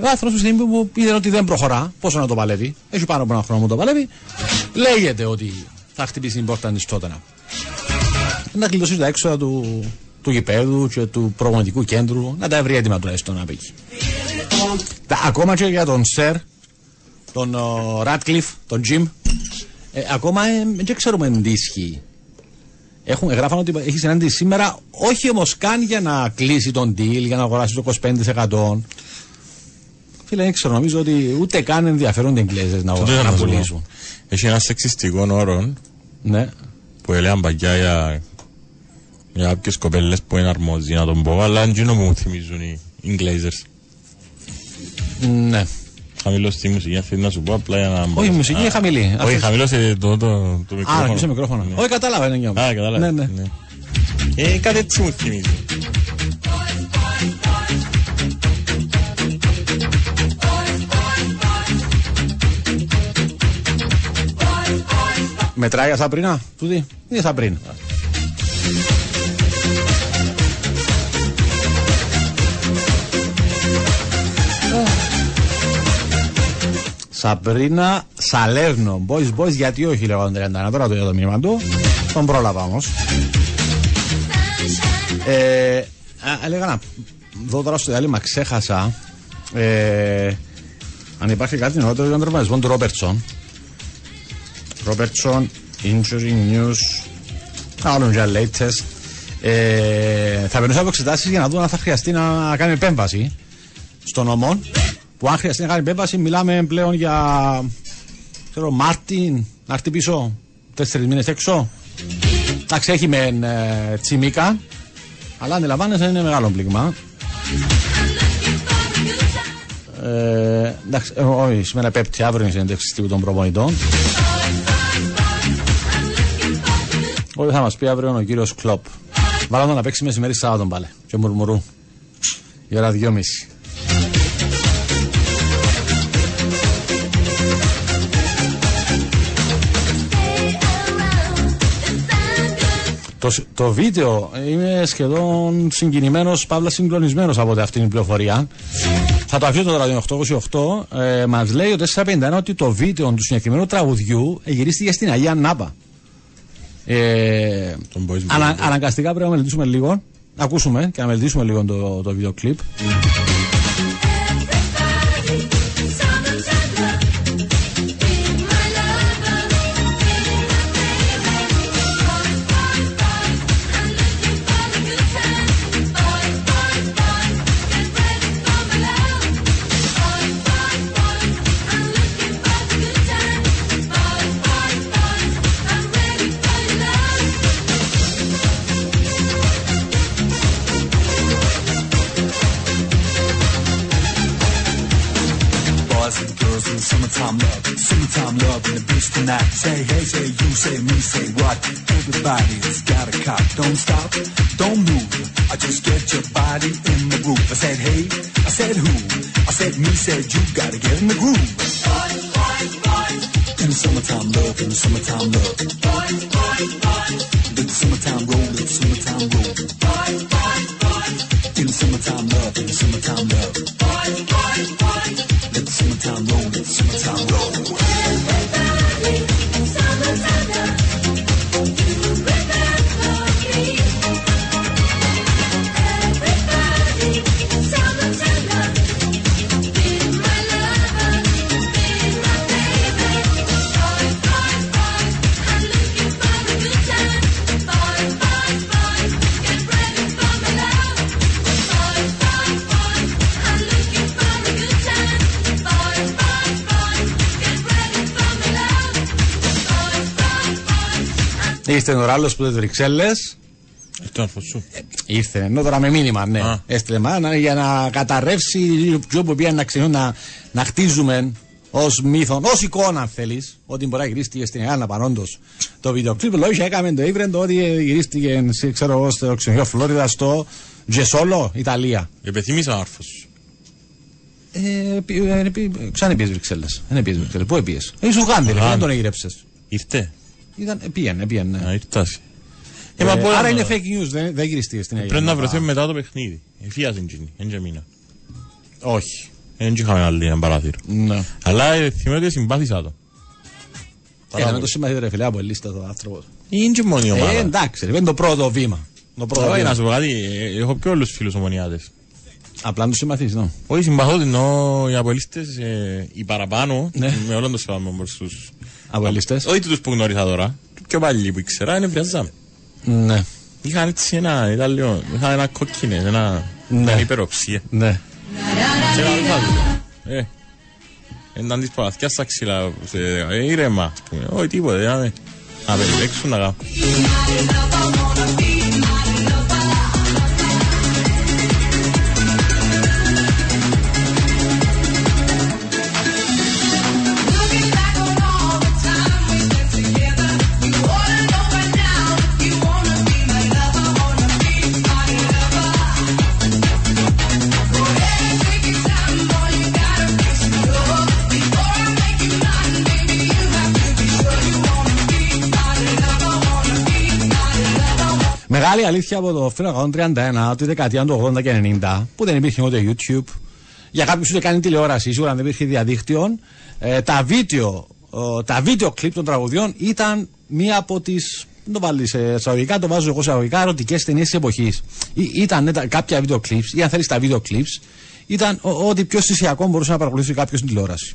ο άνθρωπος στην στιγμή που είδε ότι δεν προχωρά, πόσο να το παλεύει, έχει πάνω από ένα χρόνο που το παλεύει, λέγεται ότι θα χτυπήσει την πόρτα τη Τότενα. Να κλειδώσει τα έξοδα του, του γηπέδου και του προγραμματικού κέντρου, να τα βρει έτοιμα τουλάχιστον να πήγε. Τα, ακόμα και για τον Σερ, τον Ράτκλιφ, τον Τζιμ, ε, ακόμα ε, δεν ξέρουμε τι ισχύει. Έχουν, γράφαν ότι έχεις συνάντηση σήμερα, όχι όμως καν για να κλείσει τον deal, για να αγοράσει το 25%. Φίλε, δεν ξέρω, νομίζω ότι ούτε καν ενδιαφέρονται οι Εγγλέζες να, Τότε να να σου πω. πουλήσουν. Έχει ένα σεξιστικό όρο Ναι. που έλεγαν παγιά για, για κάποιες κοπέλες που είναι αρμόδιοι να τον πω, αλλά εκείνο που μου θυμίζουν οι οι Glazers. ναι. Χαμηλώσει τη μουσική, αν θέλει να σου πω απλά για να... Όχι, η μουσική είναι χαμηλή. Όχι, Αυτές- χαμηλώσε το, το, το Α, μικρόφωνο. να κλείσω μικρόφωνο. Ναι. Όχι, κατάλαβα, είναι νιώμη. Α, κατάλαβα. Ναι, ναι. Ε, κάτι έτσι μου θυμίζει. Μετράει για Σαμπρίνα, τούτη; Είναι Σαμπρίνα. Σαμπρίνα Σαλέρνο. Boys, boys, γιατί όχι λέγω τον 31. Τώρα το είδα το μήνυμα του. Τον πρόλαβα όμως. Ε, α, έλεγα να δω τώρα στο διάλειμμα, ξέχασα. Ε, αν υπάρχει κάτι νεότερο για τον τραυματισμό του Ρόπερτσον. Ρόπερτσον, injury news. Άλλον για latest. Ε, θα περνούσα από εξετάσεις για να δω αν θα χρειαστεί να κάνει επέμβαση στον νομό. Που αν χρειαστεί να κάνει επέμβαση, μιλάμε πλέον για. ξέρω, Μάρτιν να έρθει πίσω. Τέσσερις μήνες έξω. Εντάξει, έχει με ε, τσιμίκα. Αλλά αντιλαμβάνεσαι είναι μεγάλο πλήγμα. Ε, εντάξει, ε, όχι, σήμερα πέπτει αύριο είναι η συνέντευξη τύπου των προπονητών. Ό,τι θα μας πει αύριο είναι ο κύριος Κλόπ. Βάλαμε να παίξει μεσημέρι Σάββατον πάλι. Και μουρμουρού. Η ώρα δυόμιση. Το, σ- το βίντεο είμαι σχεδόν συγκινημένος, παύλα συγκλονισμένος από αυτή την πληροφορία. Θα το αφήσω τώρα το 828. Ε, Μας λέει ο 451 ότι το βίντεο του συγκεκριμένου τραγουδιού γυρίστηκε στην Αγία Νάπα. Ε, Τον Boys ανα, αναγκαστικά πρέπει να μελετήσουμε λίγο. Να ακούσουμε και να μελετήσουμε λίγο το, το βίντεο κλιπ. Tonight. Say hey, say you, say me, say what? Everybody's got a cop. Don't stop, don't move. I just get your body in the groove. I said hey, I said who? I said me, said you. Gotta get in the groove. In the summertime love, in the summertime love. Let the summertime roll, let the summertime roll. In the summertime love, in the summertime love. Let the summertime roll, let the summertime roll. Ήρθε ο Ράλλος που δεν Βρυξέλλες. Αυτό είναι σου. Ήρθε, ενώ τώρα με μήνυμα, ναι. Α. Έστειλε μάνα για να καταρρεύσει πιο που πήγαν να ξεκινούν να, να χτίζουμε ως μύθο, ως εικόνα, αν θέλεις, ότι μπορεί να γυρίστηκε στην Ελλάδα παρόντος το βίντεο κλειπ. Λόγια έκαμε το ύβρεν το ότι γυρίστηκε, σε- ξέρω εγώ, στο ξενοδοχείο Φλόριδα στο Τζεσόλο, Ιταλία. Επιθυμίσα ο άρφος σου. Ε, πι- ε, πι- Ξανά πήγε Βρυξέλλες. Δεν πήγε Βρυξέλλες. Πού πήγε. Είσαι Ουγάνδη, ρε, δεν τον εγυρέψε. Ήρθε. Ήταν, πήγαινε, πήγαινε. ναι. Να ήρθάσει. Ε, Ε, μα μπορεί άρα να- είναι fake news, δεν, δεν γυρίστηκε στην Ελλάδα. Πρέπει να βρεθούμε μετά το παιχνίδι. Εφίασε εκείνη. Εν και μήνα. Όχι. Εν και είχαμε άλλη ένα παράθυρο. Ναι. Αλλά ε, θυμάμαι ότι συμπάθησα το. Ε, με το σύμπαθη ρε φίλε, από λίστα το άνθρωπος. Είναι και μόνη η Ε, ομάδα. εντάξει, ρε, είναι το πρώτο βήμα. Το πρώτο Όχι, βήμα. να σου πω κάτι, ε, έχω πιο όλους φίλους ομονιάτες. Απλά να τους συμπαθείς, ναι. Όχι συμπαθώ ότι ενώ οι αποελίστες, ε, οι παραπάνω, Ναι. με όλον το σεβασμό προς τους... Αποελίστες. Όχι τους που γνώρισα τώρα, πιο παλιοί που ήξερα, είναι βριάζαμε. Ναι. Είχαν έτσι ένα, ήταν λίγο, είχαν ένα κόκκινες, ένα, Ναι. μια υπεροψία. Ναι. Και ένα άλλο. Ε, ήταν της παπαθιάς στα ξύλα, σε, ε, ήρεμα, ας πούμε. όχι τίποτε, να να περιπέξουν να κάνουν. Μεγάλη αλήθεια από το φύλλο 131 τη δεκαετία του 80 και 90 που δεν υπήρχε ούτε YouTube. Για κάποιους ούτε καν τηλεόραση, σίγουρα δεν υπήρχε διαδίκτυο. Ε, τα βίντεο, ε, τα βίντεο κλιπ των τραγουδιών ήταν μία από τις. Δεν το βάλεις σε εισαγωγικά, το βάζω εγώ σε εισαγωγικά, ερωτικές ταινίες της εποχής. Ήταν τα- κάποια βίντεο κλιπς, ή αν θέλεις τα βίντεο κλιπς, ήταν ο- ό,τι πιο αισθησιακό μπορούσε να παρακολουθήσει κάποιος στην τηλεόραση.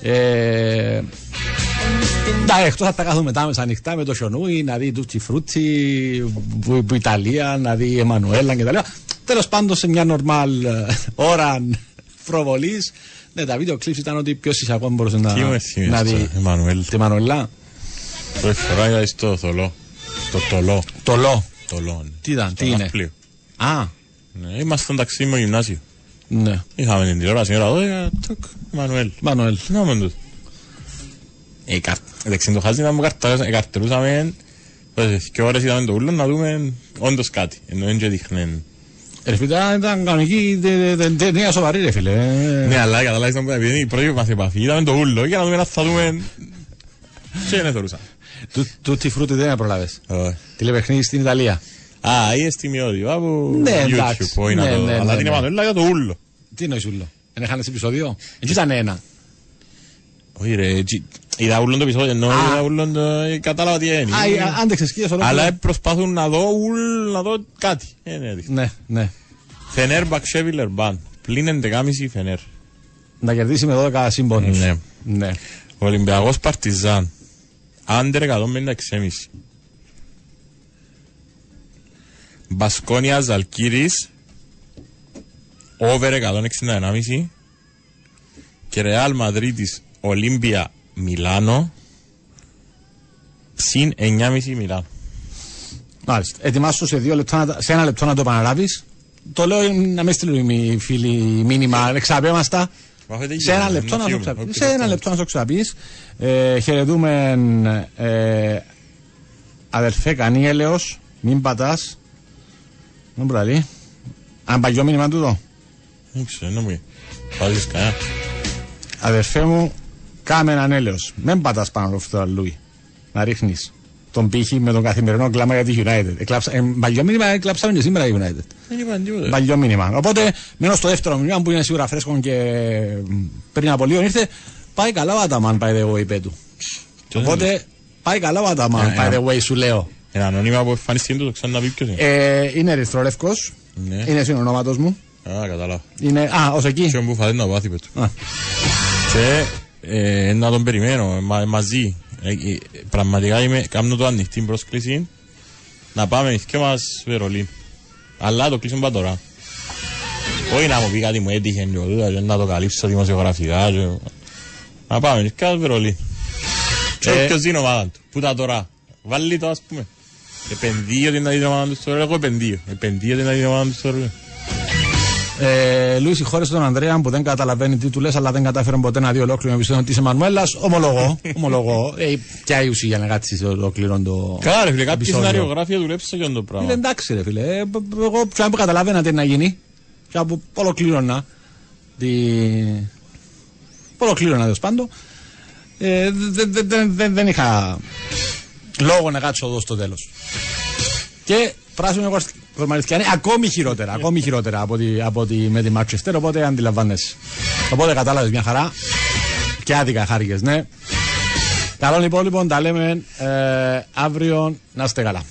Ε, τα εκτός θα τα κάθομαι μετά μεσανυχτά με το Σιονούι, να δει Τούτσι Φρούτσι, που, που Ιταλία, να δει Εμμανουέλα κτλ. Τέλος πάντων σε μια νορμάλ ε, ώρα προβολής. Ναι, τα βίντεο κλειps ήταν ότι πιο ακόμα μπορούσε να, Τι μου εθιμίες να το δει. Εμμανουέλ. Τη Μανουέλα. Πρώτη φορά είδα στο θολό. Το τολό. Το λό. Τολό. ναι. Τι ήταν, Στο τι είναι; ναύπλιο. Α, Ναι, ήμασταν ταξίδι με γυμνάσιο. ναι. Είχαμε την τηλεόραση ώρα 12, τοκ, Εμμανουέλ. Μανουέλ. Να με τούτο. Ε, κα- Εντάξει, το χάζι ήταν που καρταρούσαμε- καρτερούσαμε, ε, και ώρες είδαμε το ούλο να δούμε όντως κάτι. Ενώ δεν και δείχνεν. Ρε φίλε, ήταν- ήταν κανονική τε- τε- ταινία σοβαρή ρε φίλε. Ε, Ναι, αλλά καταλάβεις να πούμε, επειδή είναι η πρώτη μας επαφή, είδαμε το ούλο για να δούμε αν θα δούμε... Και δεν θεωρούσα. Του- Τούτσι φρούτι δεν προλάβες. Όχι. Τηλεπαιχνίδι στην Ιταλία. Α, είναι στιγμιότυπα από Ναι, YouTube, εντάξει. όχι να Ναι, το- ναι, αλλά ναι, την ναι. Εμμανουέλα για το ούλο. Τι εννοείς ούλο; Δεν έχανες επεισόδιο; Εκεί ήταν ένα. Όχι ρε, έτσι, είδα ούλον το επεισόδιο, ενώ Α. είδα ούλον το... ε, Κατάλαβα τι είναι. Α, ε, άντεξες και στο Αλλά προσπαθούν να δω ούλ, να δω κάτι. Ε, ναι, δείχνει. Ναι, ναι. Φενέρ Μπαξέβιλερ Μπαν. Πλην 11,5 Φενέρ. Να κερδίσει με 12 συμπόνους. Ναι. ναι. Ολυμπιακός Παρτιζάν. Άντερ 156,5. Μπασκόνια Ζαλκύρης. Over 161,5. Και Ρεάλ Μαδρίτης Ολύμπια Μιλάνο. Συν 9,5 Μιλάνο. Μάλιστα. Ετοιμάσου σε, δύο λεπτά, να τα- σε ένα λεπτό να το επαναλάβεις. Το λέω να μην στείλουν οι φίλοι μήνυμα, εξαπέμαστα. Σε ένα λεπτό να το ξαπείς. Σε ένα λεπτό να το ξαπείς. Ε, χαιρετούμε ε, αδερφέ Κανίελεος, μην πατάς. Δεν προλαλεί. Αν παγιό μήνυμα τούτο. Δεν ξέρω, δεν μου Βάζεις κανένα. Αδερφέ μου, κάμε έναν έλεος. Μην πατάς πάνω από αυτό το αλλούι. Να ρίχνεις τον πύχη με τον καθημερινό κλάμα για τη United. Εκλάψα, ε, παλιό μήνυμα εκλάψαμε και σήμερα η United. Δεν είπαν τίποτα. Παλιό μήνυμα. Οπότε μένω στο δεύτερο μήνυμα που είναι σίγουρα φρέσκο και μ, πριν από λίγο ήρθε. Πάει καλά ο Αταμάν, by the way, είπε του. Τι Οπότε πάει καλά ο Αταμάν, Ε, by ε. the way, σου λέω. Ένα ανώνυμα που εμφανιστεί το ξαναπεί ποιος είναι. Ε, είναι ερυθρόλευκο. Ναι. Είναι συνονόματος μου. Α, κατάλαβα. Είναι, α, ως εκεί. Και που φάτε να πάθει πέτω. Α. Και ε, να τον περιμένω μα, μαζί. Ε, ε, πραγματικά είμαι, κάνω το ανοιχτή πρόσκληση να πάμε και μας Βερολίν. Αλλά το κλείσουμε πάντα τώρα. Όχι να μου πει κάτι μου έτυχε και τούτα, και να το καλύψω δημοσιογραφικά. Και... Να πάμε και μας Βερολίν. Και Ε. ποιος είναι η ομάδα του. Πού τα τώρα. Βάλει το ας πούμε. Επενδύεται να δει την ομάδα του στο Εγώ επενδύω. Επενδύεται να δει την ομάδα του στο Ρολίν. Ε, Λούι, συγχώρεσε τον Ανδρέα που δεν καταλαβαίνει τι του λες, αλλά δεν κατάφερε ποτέ να δει ολόκληρο επεισόδιο της Εμμανουέλας. Ομολογώ. <laughs> ομολογώ. Ε, ποια η ουσία για να κάτσει ολόκληρο το. Καλά ρε φίλε, κάποιοι επεισόδιο. σενάριογράφοι δουλέψαν για το Είναι πράγμα. εντάξει, ρε φίλε. Ε, π- π- Εγώ πια που καταλάβαινα τι να γίνει. Πια που ολοκλήρωνα. Τη... Ολοκλήρωνα τέλος πάντων. Ε, δεν- δεν- δεν- δεν- δεν είχα λόγο να κάτσω εδώ στο τέλος. Και πράσινο κορμαριστιανή ακόμη χειρότερα. Ακόμη χειρότερα από ότι, από ότι με τη Manchester. Οπότε αντιλαμβάνεσαι. Οπότε κατάλαβες μια χαρά. Και άδικα χάρηκες, ναι. Καλό λοιπόν, λοιπόν, τα λέμε ε, αύριο. Να είστε καλά.